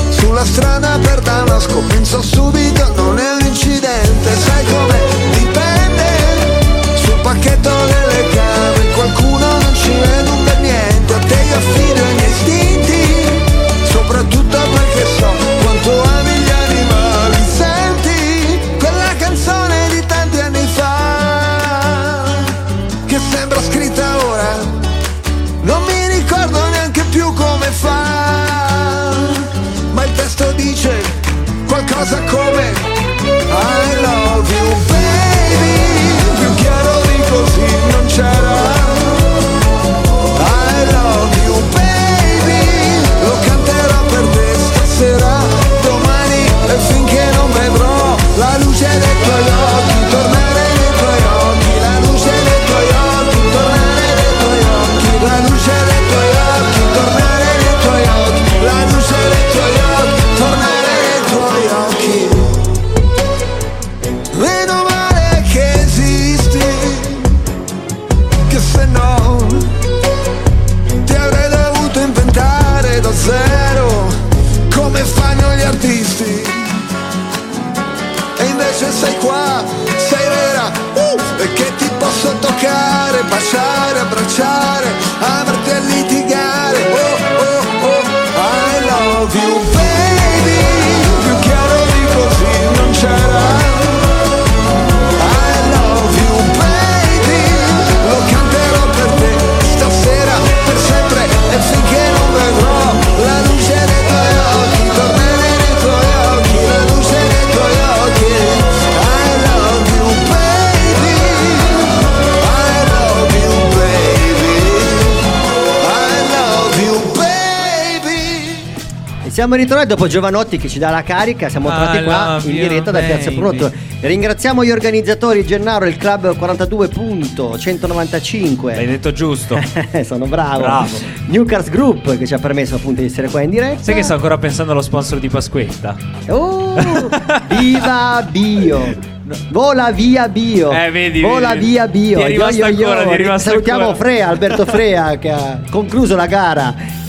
sulla strada per Damasco, penso subito non è un incidente, sai come dipende, sul pacchetto delle cave, qualcuno non ci vede un bel niente, a te io affido qualcosa baciare abbracciare amarti e litigare. Oh oh oh I love you siamo ritrovati dopo Giovanotti che ci dà la carica, siamo tornati I qua in diretta da Piazza. Pronto. Ringraziamo gli organizzatori Gennaro, il club 42.195. L'hai detto giusto. Sono bravo. Bravo. New Cars Group che ci ha permesso appunto di essere qua in diretta. Sai che sto ancora pensando allo sponsor di Pasquetta? Oh, viva Bio. Vola via Bio. Eh, vedi, Vola vedi. via Bio. Yo, yo, yo. ancora, Salutiamo ancora. Frea, Alberto Frea che ha concluso la gara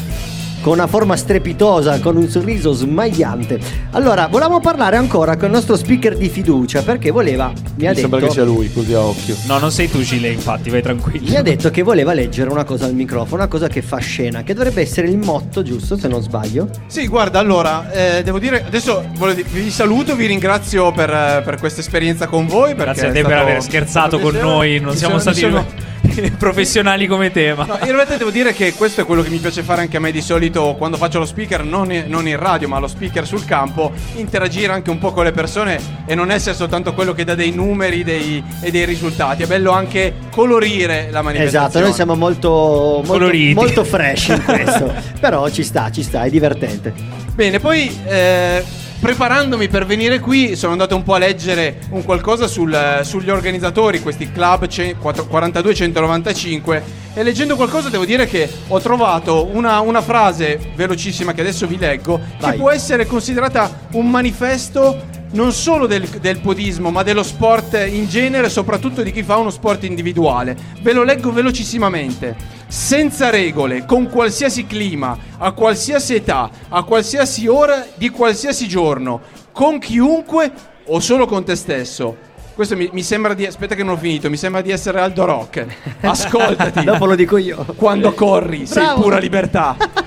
con una forma strepitosa, con un sorriso smagliante. Allora, volevamo parlare ancora con il nostro speaker di fiducia perché voleva, mi ha Mi sembra che sia detto lui, così a occhio. No, non sei tu, Gile, infatti, vai tranquillo. mi ha detto che voleva leggere una cosa al microfono, una cosa che fa scena, che dovrebbe essere il motto, giusto, se non sbaglio? Sì, guarda, allora, eh, devo dire, adesso vi saluto, vi ringrazio per, per questa esperienza con voi. Grazie a te per aver scherzato con noi, non siamo stati sono- professionali come tema. No, in realtà devo dire che questo è quello che mi piace fare anche a me di solito quando faccio lo speaker, non in, non in radio, ma lo speaker sul campo, interagire anche un po' con le persone e non essere soltanto quello che dà dei numeri dei- e dei risultati. È bello anche colorire la manifestazione. Esatto, noi siamo molto, molto, Coloriti. molto fresh in questo, però ci sta, ci sta, è divertente. Bene, poi eh, preparandomi per venire qui sono andato un po' a leggere un qualcosa sul- sugli organizzatori, questi club ce- 4- 42-195 e leggendo qualcosa devo dire che ho trovato una, una frase velocissima che adesso vi leggo Vai. che può essere considerata un manifesto non solo del, del podismo ma dello sport in genere, soprattutto di chi fa uno sport individuale. Ve lo leggo velocissimamente. Senza regole, con qualsiasi clima, a qualsiasi età, a qualsiasi ora di qualsiasi giorno, con chiunque, o solo con te stesso. Questo mi, mi sembra di. Aspetta, che non ho finito. Mi sembra di essere Aldo Rock. Ascoltati. Dopo lo dico io. Quando corri, sei Bravo. pura libertà.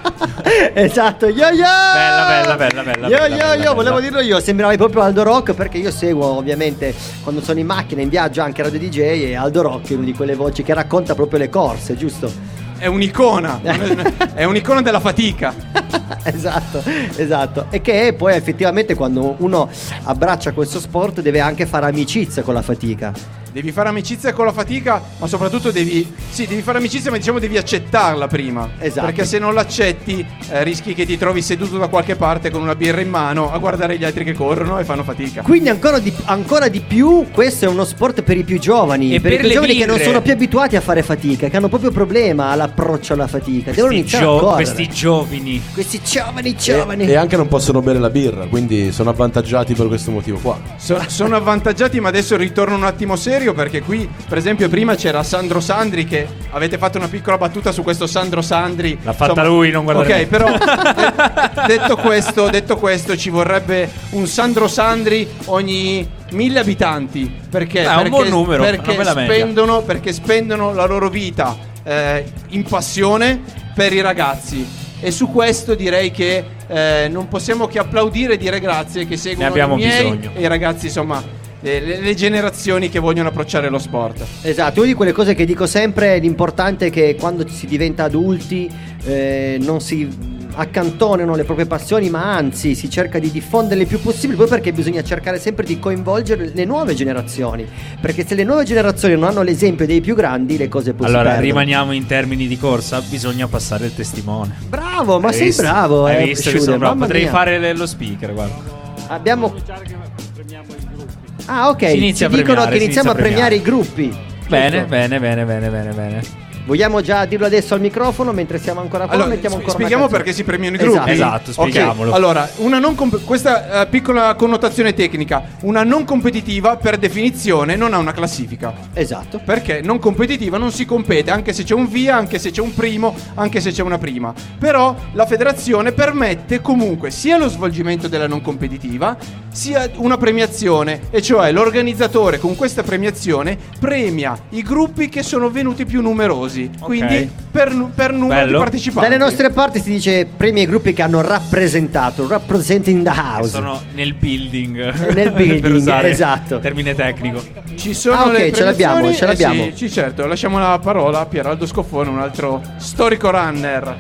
esatto, yo yo! Bella, bella, bella, bella. Yo bella, yo bella, yo, volevo dirlo io, sembravi proprio Aldo Rock perché io seguo ovviamente quando sono in macchina, in viaggio anche Radio DJ e Aldo Rock è una di quelle voci che racconta proprio le corse, giusto? È un'icona. è un'icona della fatica. esatto, esatto. E che poi effettivamente quando uno abbraccia questo sport deve anche fare amicizia con la fatica. Devi fare amicizia con la fatica, ma soprattutto devi. Sì, devi fare amicizia, ma diciamo devi accettarla prima. Esatto. Perché se non l'accetti, eh, rischi che ti trovi seduto da qualche parte con una birra in mano a guardare gli altri che corrono e fanno fatica. Quindi ancora di, ancora di più questo è uno sport per i più giovani, E per, i per più le giovani che non birre. sono più abituati a fare fatica, che hanno proprio problema all'approccio alla fatica, devono Questi, iniziare gio- a correre. questi giovani. Questi giovani E, giovani. e anche non possono bere la birra, quindi sono avvantaggiati per questo motivo qua. So- sono avvantaggiati, ma adesso ritorno un attimo serio perché qui, per esempio, prima c'era Sandro Sandri che avete fatto una piccola battuta su questo Sandro Sandri. L'ha fatta lui, non guardare Ok, me. però de- detto, questo, detto questo, ci vorrebbe un Sandro Sandri ogni mille abitanti. Perché? Eh, è un perché, buon numero, perché spendono, perché spendono la loro vita eh, in passione per i ragazzi. E su questo direi che eh, non possiamo che applaudire e dire grazie che seguono i miei bisogno. e i ragazzi, insomma, le, le- le generazioni che vogliono approcciare lo sport. Esatto, una di quelle cose che dico sempre, l'importante è che quando si diventa adulti eh, non si accantonano le proprie passioni, ma anzi si cerca di diffonderle il più possibile, poi perché bisogna cercare sempre di coinvolgere le nuove generazioni, perché se le nuove generazioni non hanno l'esempio dei più grandi, le cose si Allora, perdono. rimaniamo in termini di corsa, bisogna passare il testimone. Bravo, ma Hai sei visto? bravo, Hai eh, visto che Schuder, sono bravo? Potrei mia. fare lo speaker, guarda. Abbiamo Ah, ok. Si inizia Ci dicono premiare, che iniziamo a a premiare i gruppi. Bene, bene, bene, bene, bene, bene. Vogliamo già dirlo adesso al microfono mentre siamo ancora qua? Allora, mettiamo sp- ancora spieghiamo perché si premiano i Esatto. gruppi. Esatto, Ok, spieghiamolo. Allora, una non comp- questa eh, piccola connotazione tecnica, una non competitiva per definizione non ha una classifica. Esatto. Perché non competitiva non si compete, anche se c'è un via, anche se c'è un primo, anche se c'è una prima. Però la federazione permette comunque sia lo svolgimento della non competitiva, sia una premiazione, e cioè l'organizzatore con questa premiazione premia i gruppi che sono venuti più numerosi. Quindi per, per numero Bello. di partecipanti. Dalle nostre parti si dice premi ai gruppi che hanno rappresentato, representing the Che house. sono nel building. Nel building, per usare esatto. Termine tecnico. Ci sono Ah, ok, le ce l'abbiamo, ce l'abbiamo. Eh sì, sì, certo. Lasciamo la parola a Pieraldo Scoffone, un altro storico runner.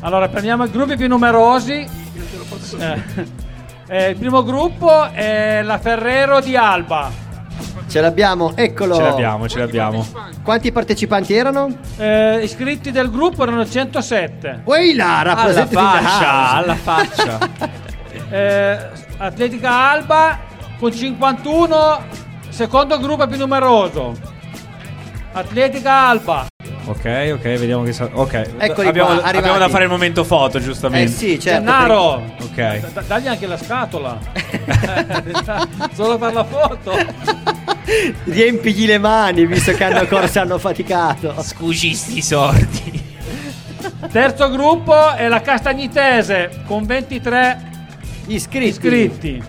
Allora, prendiamo i gruppi più numerosi. Eh, eh, il primo gruppo è la Ferrero di Alba. Ce l'abbiamo, eccolo. Ce l'abbiamo, ce l'abbiamo. Quanti partecipanti erano? Eh, iscritti del gruppo erano 107. Poi là, Alla rappresenting the faccia, alla faccia. Eh, Atletica Alba con 51, secondo gruppo più numeroso. Atletica Alba. Ok, ok, vediamo che sa- Ok. Eccoli abbiamo, qua, arrivati. abbiamo da fare il momento foto, giustamente. Eh sì, certo. Gennaro. Ok. D- dagli anche la scatola. Solo per la foto. Riempigli le mani visto che hanno corso e hanno faticato. Scusisti sordi. Terzo gruppo è la Castagnitese con 23 Iscritti. iscritti.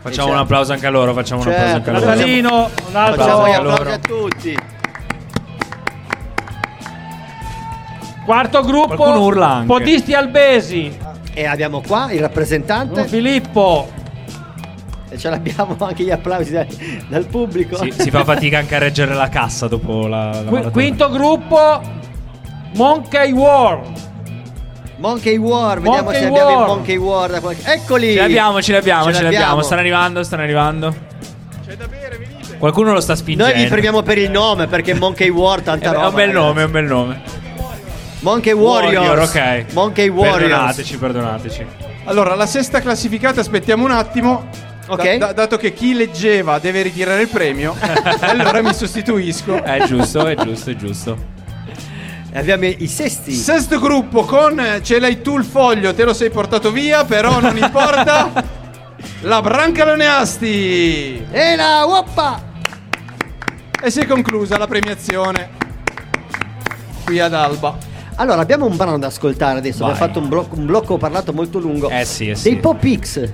Facciamo un applauso anche a loro, facciamo un applauso anche Certo, a loro. Natalino, un altro. Facciamo gli Applausi a loro. applausi a tutti. Quarto gruppo. Qualcuno urla anche. Podisti Albesi. E abbiamo qua il rappresentante. Filippo. E ce l'abbiamo anche gli applausi da- dal pubblico. Si, si fa fatica anche a reggere la cassa dopo la, la Qui- maratona. quinto gruppo. Monkey War. Monkey War, vediamo Monkey se abbiamo War. il Monkey War da qualche... Eccoli! Ce l'abbiamo, ce l'abbiamo, Ce ce l'abbiamo. l'abbiamo. Stanno arrivando, stanno arrivando. C'è da bere, venite. Qualcuno lo sta spingendo. Noi vi premiamo per il nome perché Monkey War tanta roba. è un bel ragazzi. nome, è un bel nome. Monkey Warriors. Warrior, ok. Monkey Warriors. Perdonateci, perdonateci. Allora, la sesta classificata, aspettiamo un attimo. Ok. Da- da- dato che chi leggeva deve ritirare il premio, allora mi sostituisco. È giusto, è giusto, è giusto. E abbiamo i sesti. Sesto gruppo con eh, ce l'hai tu il foglio, te lo sei portato via, però non importa. La Brancaloneasti. E la woppa! E si è conclusa la premiazione qui ad Alba. Allora, abbiamo un brano da ascoltare adesso. Vai. Abbiamo fatto un blocco, un blocco parlato molto lungo. Eh sì, eh sì. Dei Pop X.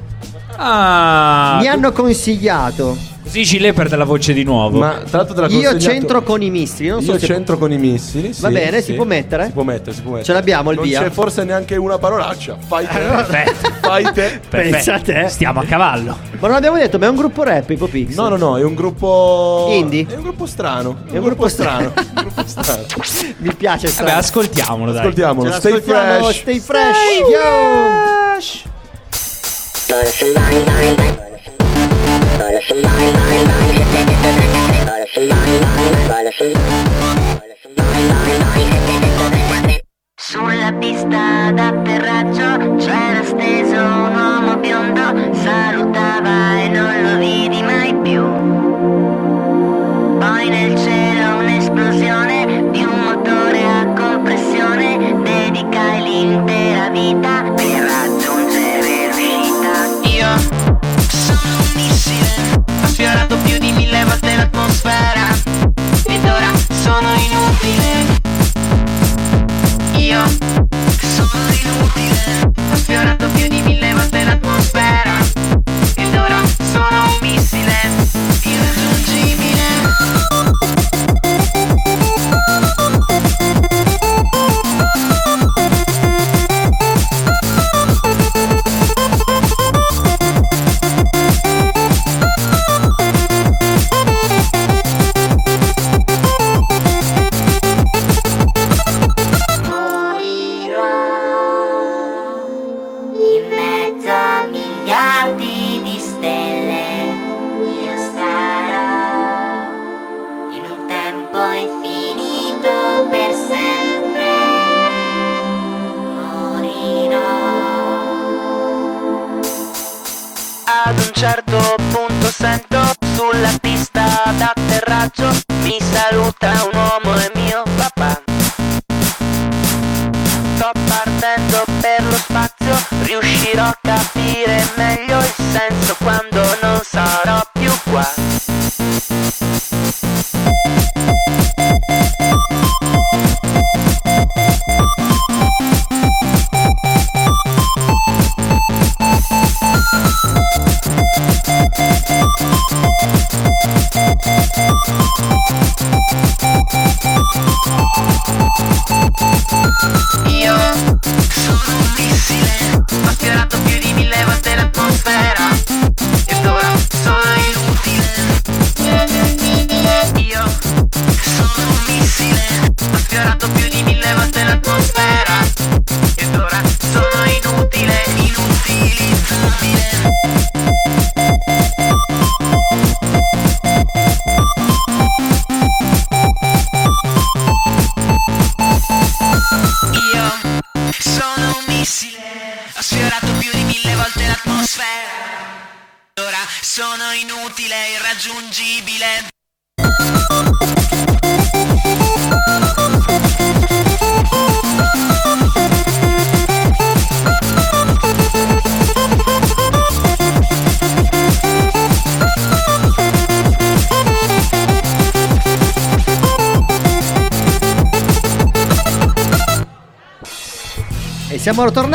Ah, Mi hanno consigliato. Così Cile perde la voce di nuovo. Ma tra l'altro te l'ha Io centro con i missili. Non so Io se centro con i missili. Va sì, bene, sì. si può mettere? Si può mettere, si può mettere. Ce l'abbiamo il non via? c'è forse neanche una parolaccia. Fai te. Perfetto. Fai te. Pensa a te. Stiamo a cavallo. Ma non abbiamo detto, ma è un gruppo rap, Ipopix. No, no, no, è un gruppo. Indie? È un gruppo strano. È un gruppo strano. un gruppo strano. Mi piace Vabbè, ascoltiamolo, dai. Ascoltiamolo. Stay fresh. Stay fresh. Yo. Sulla pista d'atterraggio c'era steso un uomo biondo, salutava e non lo vidi mai più. Poi nel cielo un'esplosione di un motore a compressione, dedicai l'intera vita sfiorato più di mille volte l'atmosfera. Ed ora sono inutile. Io sono inutile, ho sfiorato più di mille volte l'atmosfera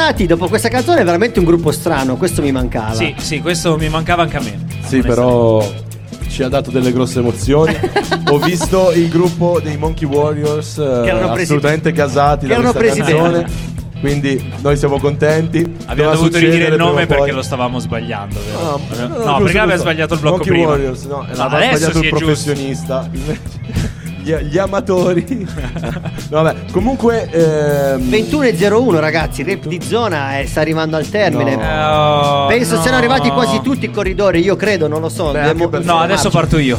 tornati dopo questa canzone, è veramente un gruppo strano, questo mi mancava. Sì, sì, questo mi mancava anche a me. Sì, però ci ha dato delle grosse emozioni. Ho visto il gruppo dei Monkey Warriors eh, erano presi- assolutamente gasati che da erano questa presi canzone. bene. Quindi noi siamo contenti. Abbiamo Doveva dovuto ridire il nome poi. perché lo stavamo sbagliando, vero? No, no, no, no, perché aveva sbagliato il blocco Monkey prima. Warriors, no, l'aveva adesso sbagliato sì il professionista. Gli, gli amatori. no, vabbè, comunque ehm, 21.01 ragazzi, rap di zona eh, sta arrivando al termine. No. Penso no. siano arrivati quasi tutti i corridori, io credo, non lo so. Beh, No, adesso parto io.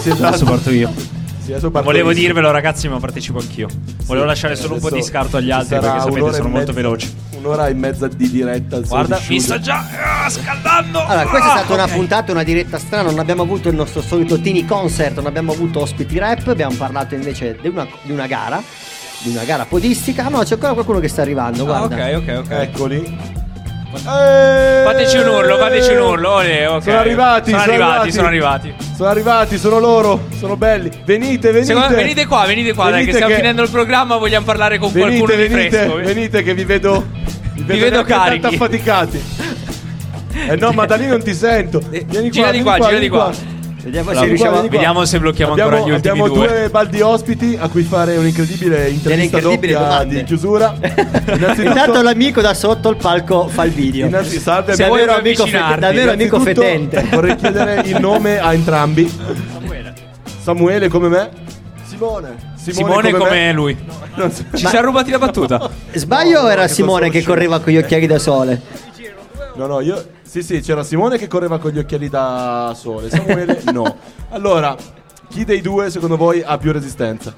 Sì, esatto. Adesso parto io. Sì, Volevo dirvelo, ragazzi, ma partecipo anch'io. Volevo lasciare solo un po' di scarto agli altri perché sapete sono molto veloci. Un'ora e mezza di diretta al Guarda, mi sto già ah, scaldando. Allora, questa è stata Ah, una puntata, una diretta strana, non abbiamo avuto il nostro solito Tini Concert, non abbiamo avuto ospiti rap, abbiamo parlato invece di una, di una gara, di una gara podistica. Ah no, c'è ancora qualcuno che sta arrivando, Ah, guarda. ok, ok, ok. Eccoli. Fateci un urlo, fateci un urlo. Olè, ok. Sono arrivati, sono sono arrivati, arrivati. sono arrivati. Sono arrivati, sono loro, sono belli. Venite, venite. Secondo- venite qua, venite qua, dai, che Venite stiamo che- finendo il programma, vogliamo parlare con Venite, qualcuno di venite, fresco. venite che vi vedo. Vi vedo neanche carichi. tanto affaticati. Eh no, ma da lì non ti sento. Vieni gira di vieni qua, gira di qua. Vediamo Allora, se riusciamo. Vediamo se blocchiamo abbiamo, ancora gli ultimi abbiamo due. due baldi ospiti a cui fare un'incredibile intervista incredibili doppia domande. di chiusura. Intanto Innanzitutto, l'amico da sotto il palco fa il video. innanzi- salve, Davvero vuoi amico, fe- davvero amico fetente. Vorrei chiedere il nome a entrambi. Samuele come me? Simone. Simone come come me? lui. So- Ci siamo rubati la battuta. Sbaglio o era Simone che correva con gli occhiali da sole? No, no, io. Sì, sì, c'era Simone che correva con gli occhiali da sole. Samuele, no. Allora, chi dei due secondo voi ha più resistenza?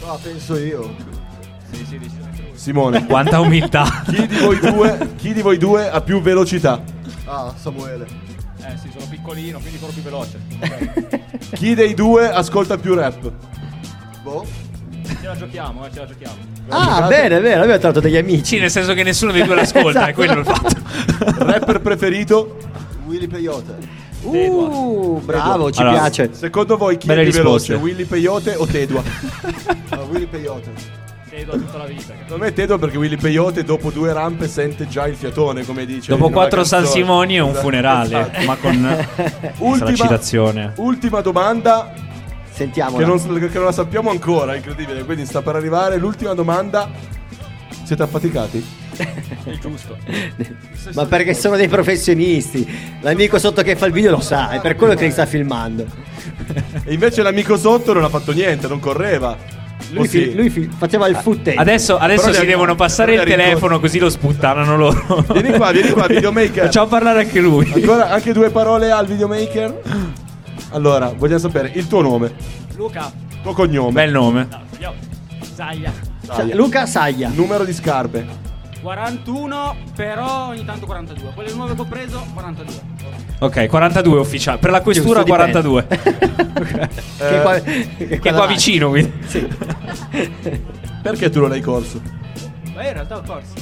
No, penso io. Simone. Quanta umiltà. Chi di voi due, chi di voi due ha più velocità? Ah, Samuele. Eh sì, sono piccolino, quindi corro più veloce. Chi dei due ascolta più rap? Boh. Ce la giochiamo, eh, ce la giochiamo. Ah, bene, bene, abbiamo trovato degli amici. Sì, nel senso che nessuno dei due l'ascolta, è quello il fatto. Rapper preferito? Willy Peyote. Uh, bravo, ci Allora, piace. Secondo voi chi Belle è più risposte. veloce? Willy Peyote o Tedua? Ah, Willy Peyote. Tedo tutta la vita. Secondo me Tedua perché Willy Peyote dopo due rampe sente già il fiatone, come dice. Dopo in una quattro San canzone. Simoni è un Esatto, funerale, esatto. ma con Ultima- la citazione. Ultima domanda Sentiamola. che non, che non la sappiamo ancora, incredibile, quindi sta per arrivare. L'ultima domanda. Siete affaticati? È giusto. Ma perché sono dei professionisti. L'amico sotto che fa il video lo sa, è per quello che li sta filmando. E invece l'amico sotto non ha fatto niente, non correva. Lui, sì. fi- lui fi- faceva il footage. Adesso, adesso si devono passare il telefono così lo sputtanano loro. Vieni qua, vieni qua, videomaker. Facciamo parlare anche lui. Ancora anche due parole al videomaker. Allora, vogliamo sapere il tuo nome, Luca. il tuo cognome, Bel nome. Io. Zaglia. Cioè, Luca Saglia. numero di scarpe. 41, però ogni tanto 42. Quelle nuove che ho preso, 42. Ok, 42 ufficiale. Per la questura Giusto, dipende. 42. Che qua, che è qua vicino, quindi. Perché tu non hai corso? Ma in realtà ho corso.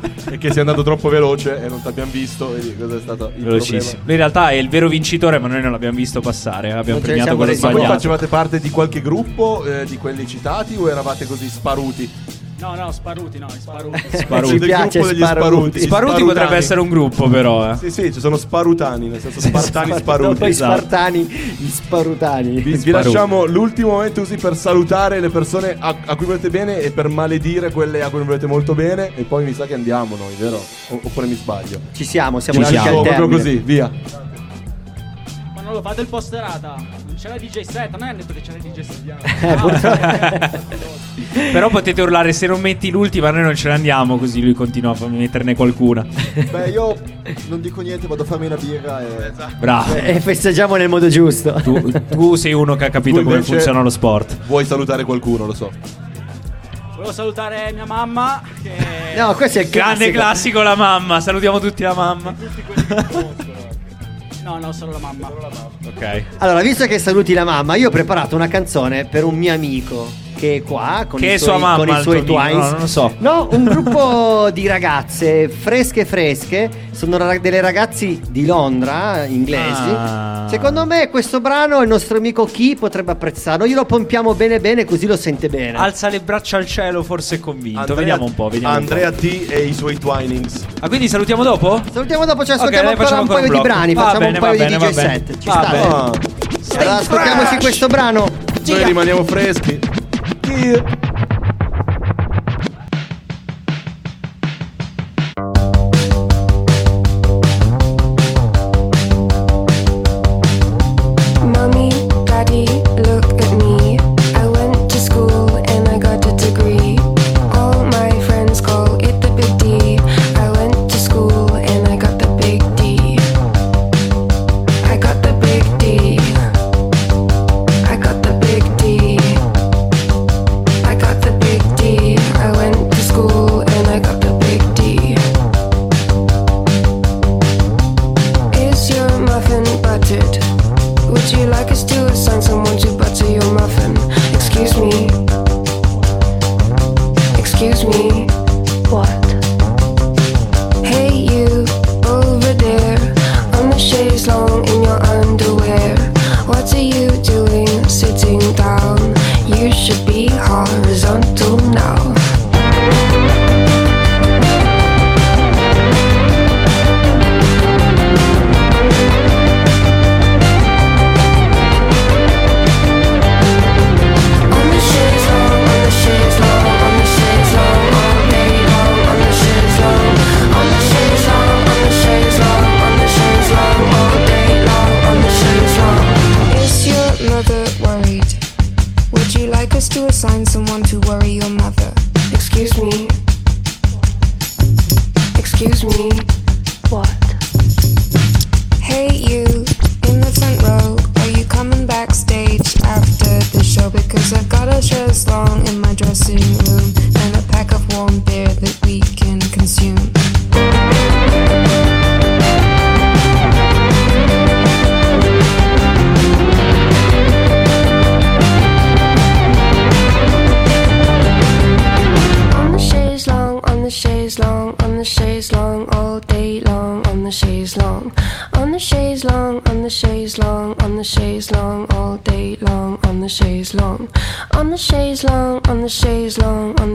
E che sei andato troppo veloce e non ti abbiamo visto. Vedi cosa è stato il Velocissimo. Lui in realtà è il vero vincitore, ma noi non l'abbiamo visto passare. eh. Abbiamo ne premiato quello problema. Ma voi sbagliato. facevate parte di qualche gruppo eh, di quelli citati o eravate così sparuti? No, no, sparuti, no, sparuti. Sparuti. Ci piace Sparuti. sparuti. Sparuti Sparutani. potrebbe essere un gruppo, però. Eh. Sì, sì, ci sono sparutani, nel senso spartani Dopo sparuti. i esatto. spartani, gli sparutani. Vi, vi Sparuti. lasciamo l'ultimo momento così per salutare le persone a, a cui volete bene e per maledire quelle a cui non volete molto bene. E poi mi sa che andiamo noi, vero? O- oppure mi sbaglio. Ci siamo, siamo Ci siamo. al proprio così, via. Ma non lo fate il posterata. C'è la DJ set, non è detto che c'è la DJ set. Però potete urlare se non metti l'ultima, noi non ce ne andiamo. Così lui continua a metterne qualcuna. Beh, io non dico niente, vado a farmi una birra e. Bravo. E festeggiamo nel modo giusto. Tu, tu sei uno che ha capito Tu come invece- funziona lo sport. Vuoi salutare qualcuno, lo so. Volevo salutare mia mamma. Che No, questo è il Grande classico. classico la mamma. Salutiamo tutti la mamma. No, no, solo la mamma. Ok. Allora, visto che saluti la mamma, io ho preparato una canzone per un mio amico che è qua con Che i suoi, mamma, con i suoi twins. No, non lo so. No, un gruppo di ragazze fresche fresche, sono ra- delle ragazzi di Londra, inglesi. Ah. Secondo me questo brano il nostro amico Chi potrebbe apprezzarlo. Glielo pompiamo bene bene così lo sente bene. Alza le braccia al cielo, forse è convinto. Andrea- vediamo un po', vediamo un po'. Andrea T e i suoi twinings. Ah, quindi salutiamo dopo? Salutiamo dopo, ci Ok, ascoltiamo dai, ancora facciamo un paio di un brani. Va facciamo bene, un paio va di bene, DJ bene. set. Ci Va sta. bene. Ah, Allora ascoltiamoci questo brano. noi rimaniamo freschi. Yeah.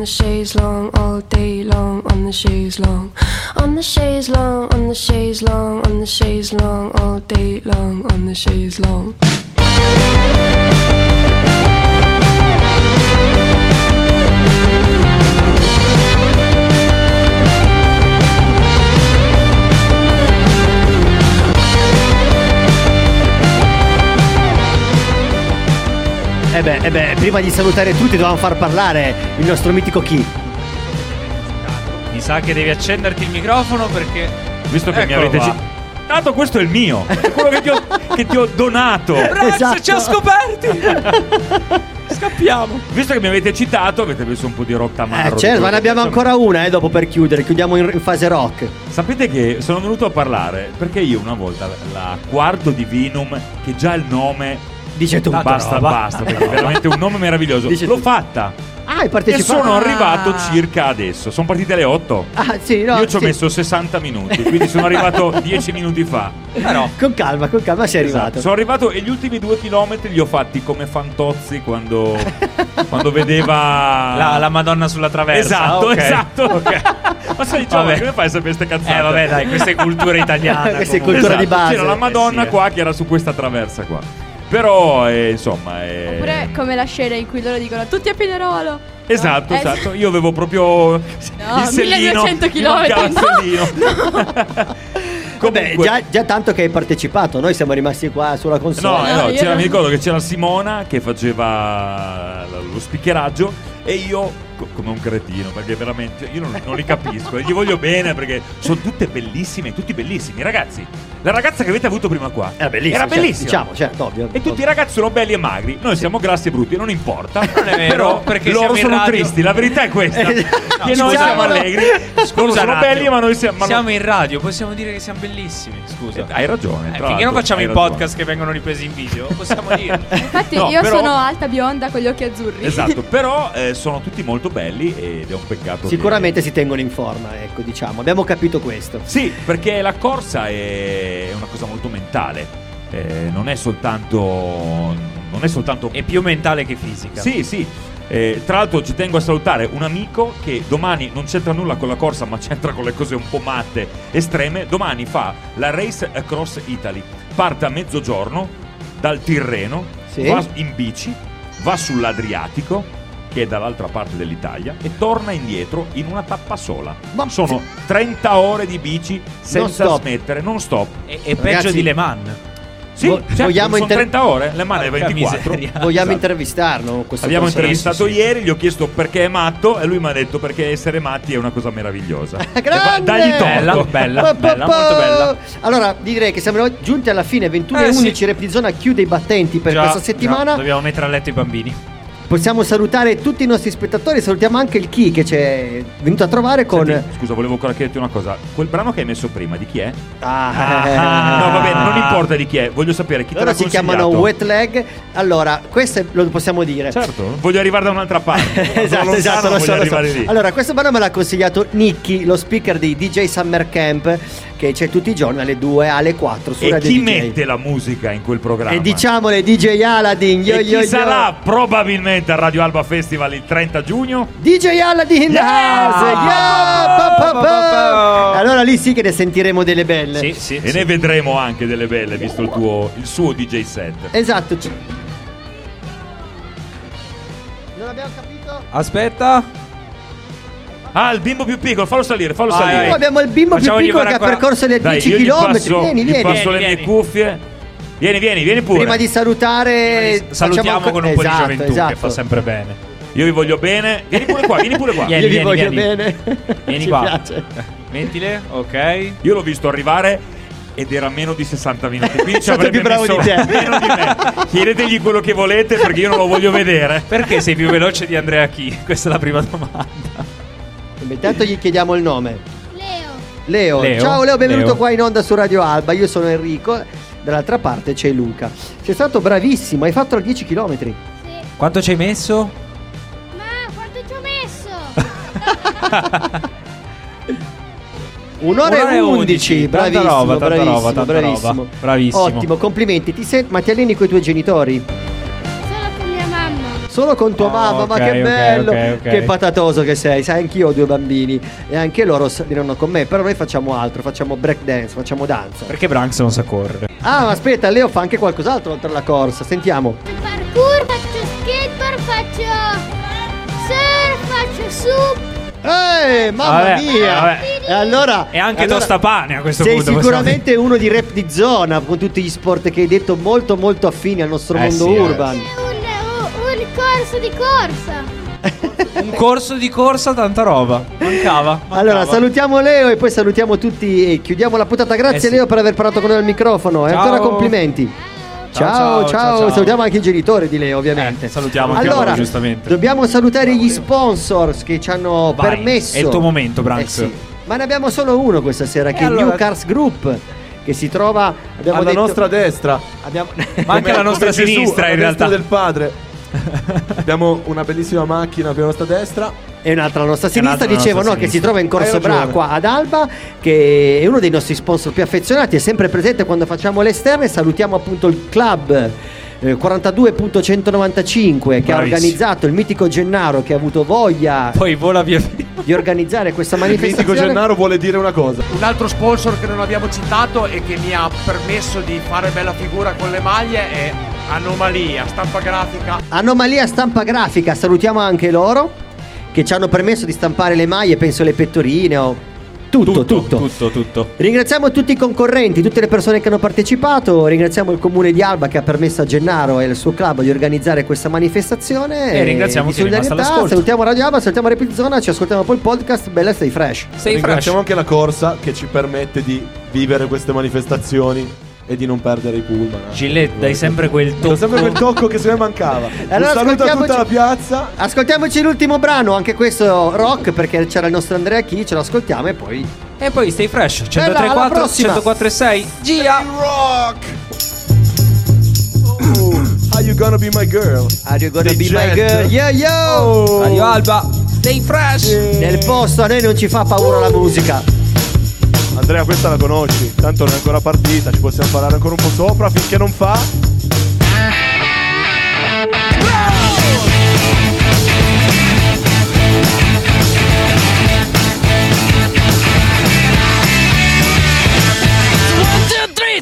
The chaise long, all day long, on the chaise long. On the chaise long, on the chaise long, on the chaise long, all day long, on the chaise long. Eh beh, eh beh, prima di salutare tutti dovevamo far parlare il nostro mitico chi. Mi sa che devi accenderti il microfono perché. Visto che mi Eccolo avete qua. Tanto questo è il mio, è quello che ti ho, che ti ho donato. Rex, Esatto. ci ha scoperti! Scappiamo! Visto che mi avete citato, avete messo un po' di rotta Eh certo, ma ne abbiamo ancora una eh, dopo per chiudere, chiudiamo in, in fase rock. Sapete che sono venuto a parlare perché io una volta la quarto Divinum, che già il nome Dice tu. basta, roba. basta, perché è veramente un nome meraviglioso. Dice L'ho tu. fatta. Ah, hai E partecipato. sono Ah. arrivato circa adesso. Sono partite alle 8. Ah, sì, no, Io ci ho sì. messo 60 minuti, quindi sono arrivato 10 minuti fa. Però. Con calma, con calma sei Esatto. arrivato. Sono arrivato e gli ultimi due chilometri li ho fatti come Fantozzi quando, quando vedeva La, la Madonna sulla traversa. Esatto, ok. esatto. Ma sai, Giovanni, Vabbè. come fai a sapere queste cazzate? Eh, vabbè, dai, questa è cultura italiana. Questa è cultura di base. C'era la Madonna Eh sì, qua che era su questa traversa qua. Però, eh, insomma, eh, Oppure come la scena in cui loro dicono tutti a Pinerolo. Esatto, Eh, esatto. Io avevo proprio No, il sellino. 1200 mi mancava il chilometri, sellino. Vabbè, già, già tanto che hai partecipato, noi siamo rimasti qua sulla console. No, no, io c'era- non- mi ricordo che c'era Simona che faceva lo speakeraggio e io co- come un cretino perché veramente io non, non li capisco e gli voglio bene perché sono tutte bellissime, tutti bellissimi. Ragazzi, la ragazza che avete avuto prima qua Era bellissimo. era certo, bellissima. diciamo, certo, ovvio. E tutti i ragazzi sono belli e magri. Noi siamo grassi e brutti, non importa. Non è vero, Però perché loro sono radio. tristi, la verità è questa. Eh, che noi scusa, siamo no. allegri. Loro sono belli, ma noi siamo. ma Siamo no- in radio, possiamo dire che siamo bellissimi. Scusa. Eh, hai ragione. Eh, finché non facciamo i ragione. podcast che vengono ripresi in video, possiamo dirlo. Infatti No, io però- sono alta bionda con gli occhi azzurri. Esatto, però eh, sono tutti molto belli ed è un peccato. Sicuramente si tengono in forma, ecco, diciamo. Abbiamo capito questo. che- Sì, perché la corsa è una cosa molto mentale. Eh, non è soltanto. Non è soltanto. È più mentale che fisica. Sì, sì. Eh, tra l'altro ci tengo a salutare un amico che domani non c'entra nulla con la corsa, ma c'entra con le cose un po' matte, estreme. Domani fa la Race Across Italy. Parte a mezzogiorno dal Tirreno, Sì. va in bici, va sull'Adriatico, che è dall'altra parte dell'Italia, e torna indietro in una tappa sola. Ma- Sono 30 ore di bici senza stop. smettere, non stop. E, e peggio di Le Mans. Sì, Vo- certo, vogliamo sono inter- 30 ore, le mani è Porca 24. miseria. Vogliamo Esatto. intervistarlo? questo Abbiamo consiglio? intervistato sì, sì. ieri, gli ho chiesto perché è matto e lui mi ha detto perché essere matti è una cosa meravigliosa. E va- Grande! Dagli torto. Bella, bella, bella, molto bella. Allora, direi che siamo giunti alla fine, 21 e Eh, sì. 11, Reprizona chiude i battenti per Già, questa già, settimana. dobbiamo mettere a letto i bambini. Possiamo salutare tutti i nostri spettatori, salutiamo anche il chi che ci è venuto a trovare con... Senti, scusa, volevo ancora chiederti una cosa. Quel brano che hai messo prima, di chi è? Ah, No, va bene, non importa di chi è, voglio sapere chi te Loro l'ha si chiamano. Wet Leg. Allora, questo è- lo possiamo dire. Certo, voglio arrivare da un'altra parte. Esatto, lontano, esatto, lo so, lo so. lì. Allora, questo brano me l'ha consigliato Nicky, lo speaker di DJ Summer Camp, che c'è tutti i giorni alle 2, alle 4 su e Radio chi DJ. mette la musica in quel programma? E diciamole DJ Aladdin, yo E yo chi yo. sarà probabilmente al Radio Alba Festival il 30 giugno? DJ Aladdin Yeah! house, yeah! Pa, pa, pa. Allora lì sì che ne sentiremo delle belle. Sì, sì. E ne vedremo anche delle belle, visto il, tuo, il suo DJ set. Esatto. Non abbiamo capito? Aspetta. Ah, il bimbo più piccolo, fallo salire, fallo Ah, salire. dai. Oh, abbiamo il bimbo più Facciamogli piccolo che ha percorso le Dai, 10 io gli km. passo, Vieni, gli vieni. passo le Vieni, mie cuffie. Vieni, vieni, vieni pure. Prima di salutare, Salutiamo facciamo con un po' di esatto, gioventù esatto. che fa sempre bene. Io vi voglio bene. Vieni pure qua, vieni pure qua. Vieni, Io vi voglio vieni. bene. Vieni Ci qua. piace. Mettile, ok. Io l'ho visto arrivare ed era meno di 60 minuti. Quindi ci avrebbe più bravo messo di te. meno di me. Chiedetegli quello che volete perché io non lo voglio vedere. Perché sei più veloce di Andrea Chi? Questa è la prima domanda. Intanto gli chiediamo il nome. Leo. Leo. Leo. Ciao Leo, benvenuto Leo. qua in onda su Radio Alba. Io sono Enrico. Dall'altra parte c'è Luca. Sei stato bravissimo, hai fatto 10 km. Quanto ci hai messo? Ma quanto ci ho messo? Un'ora, Un'ora e 11, undici, bravissimo, tanta bravissimo, roba, tanta bravissimo. roba. Bravissimo. Ottimo, complimenti. Ti sent- ma ti alleni con i tuoi genitori? Solo con tua Ah, mamma, ma ok, che ok, bello! ok, ok. Che patatoso che sei. Sai, anch'io ho due bambini e anche loro s- diranno con me. Però noi facciamo altro, facciamo break dance, facciamo danza. Perché Branks non sa correre? Ah, ma aspetta, Leo fa anche qualcos'altro oltre alla corsa. Sentiamo. Parkour, faccio skateboard, faccio surf, faccio sup. Eh, mamma Vabbè, mia! vabbè. E allora. E anche allora, tostapane a questo Sei punto. possiamo sicuramente uno di rap di zona con tutti gli sport che hai detto molto molto affini al nostro Eh mondo sì, eh. urban. Un corso di corsa. Un corso di corsa, tanta roba. Mancava. Allora, mancava. salutiamo Leo e poi salutiamo tutti e chiudiamo la puntata. Grazie Eh sì. Leo per aver parlato con noi al microfono e Ciao. ancora complimenti. Ciao, Ciao, ciao, ciao, ciao, salutiamo anche i genitori di Leo, ovviamente. Eh, salutiamo anche allora, loro, giustamente. Dobbiamo salutare gli sponsors che ci hanno Vai, permesso. è il tuo momento, Branks. Eh sì. Ma ne abbiamo solo uno questa sera, che è il allora- New Cars Group. Che si trova. Abbiamo Alla detto, nostra destra. Abbiamo... Ma anche alla nostra sinistra, in realtà. del padre. Abbiamo una bellissima macchina per la nostra destra. E un'altra alla nostra sinistra, dicevo, nostra no, che si sinistra. trova in Corso Hai ragione. Bra qua ad Alba, che è uno dei nostri sponsor più affezionati, è sempre presente quando facciamo le esterne. Salutiamo appunto il club. eh, 42.195 che ha Bravissimo. organizzato il mitico Gennaro che ha avuto voglia Poi vola via. di organizzare questa Il manifestazione mitico Gennaro vuole dire una cosa. Un altro sponsor che non abbiamo citato e che mi ha permesso di fare bella figura con le maglie è Anomalia, stampa grafica. Anomalia Stampa Grafica, salutiamo anche loro che ci hanno permesso di stampare le maglie, penso le pettorine o tutto, tutto. Tutto, tutto. Ringraziamo tutti i concorrenti, tutte le persone che hanno partecipato, ringraziamo il comune di Alba che ha permesso a Gennaro e al suo club di organizzare questa manifestazione E ringraziamo di chi è. Salutiamo Radio Alba, salutiamo Rapid Zona, ci ascoltiamo poi il podcast Bella Stay Fresh. Sei Ringraziamo anche la corsa che ci permette di vivere queste manifestazioni e di non perdere i pullman. Gillette, dai sempre quel tocco. sempre quel tocco che se ne mancava. allora Un saluto a ascoltiamoci- tutta la piazza. Ascoltiamoci l'ultimo brano, anche questo rock perché c'era il nostro Andrea Chi, ce lo ascoltiamo e poi E poi stay fresh. Bella, alla 103.4, prossima. 104.6. Gia. Rock! How you gonna be my girl? Are you gonna Dei be my girl? Yo yo! Oh. Radio Alba. Stay fresh. Nel posto a noi non ci fa paura la musica. Andrea, questa la conosci. Tanto non è ancora partita, ci possiamo parlare ancora un po' sopra finché non fa.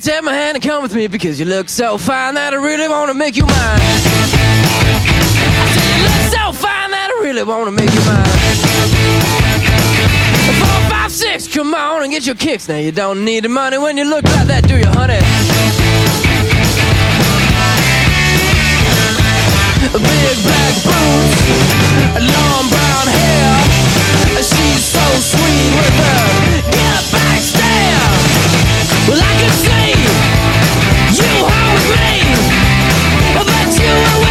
Take my hand and come with me because you look so fine that I really wanna make you mine. I said you look so fine that I really wanna make you mine. Six, come on and get your kicks. Now you don't need the money when you look like that, do you, honey? Big black boots, long brown hair. She's so sweet with her get back stare. Well, I can see you hold me, but you were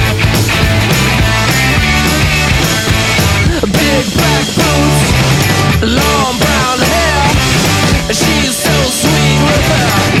Big black boots, long brown hair. She's so sweet with her.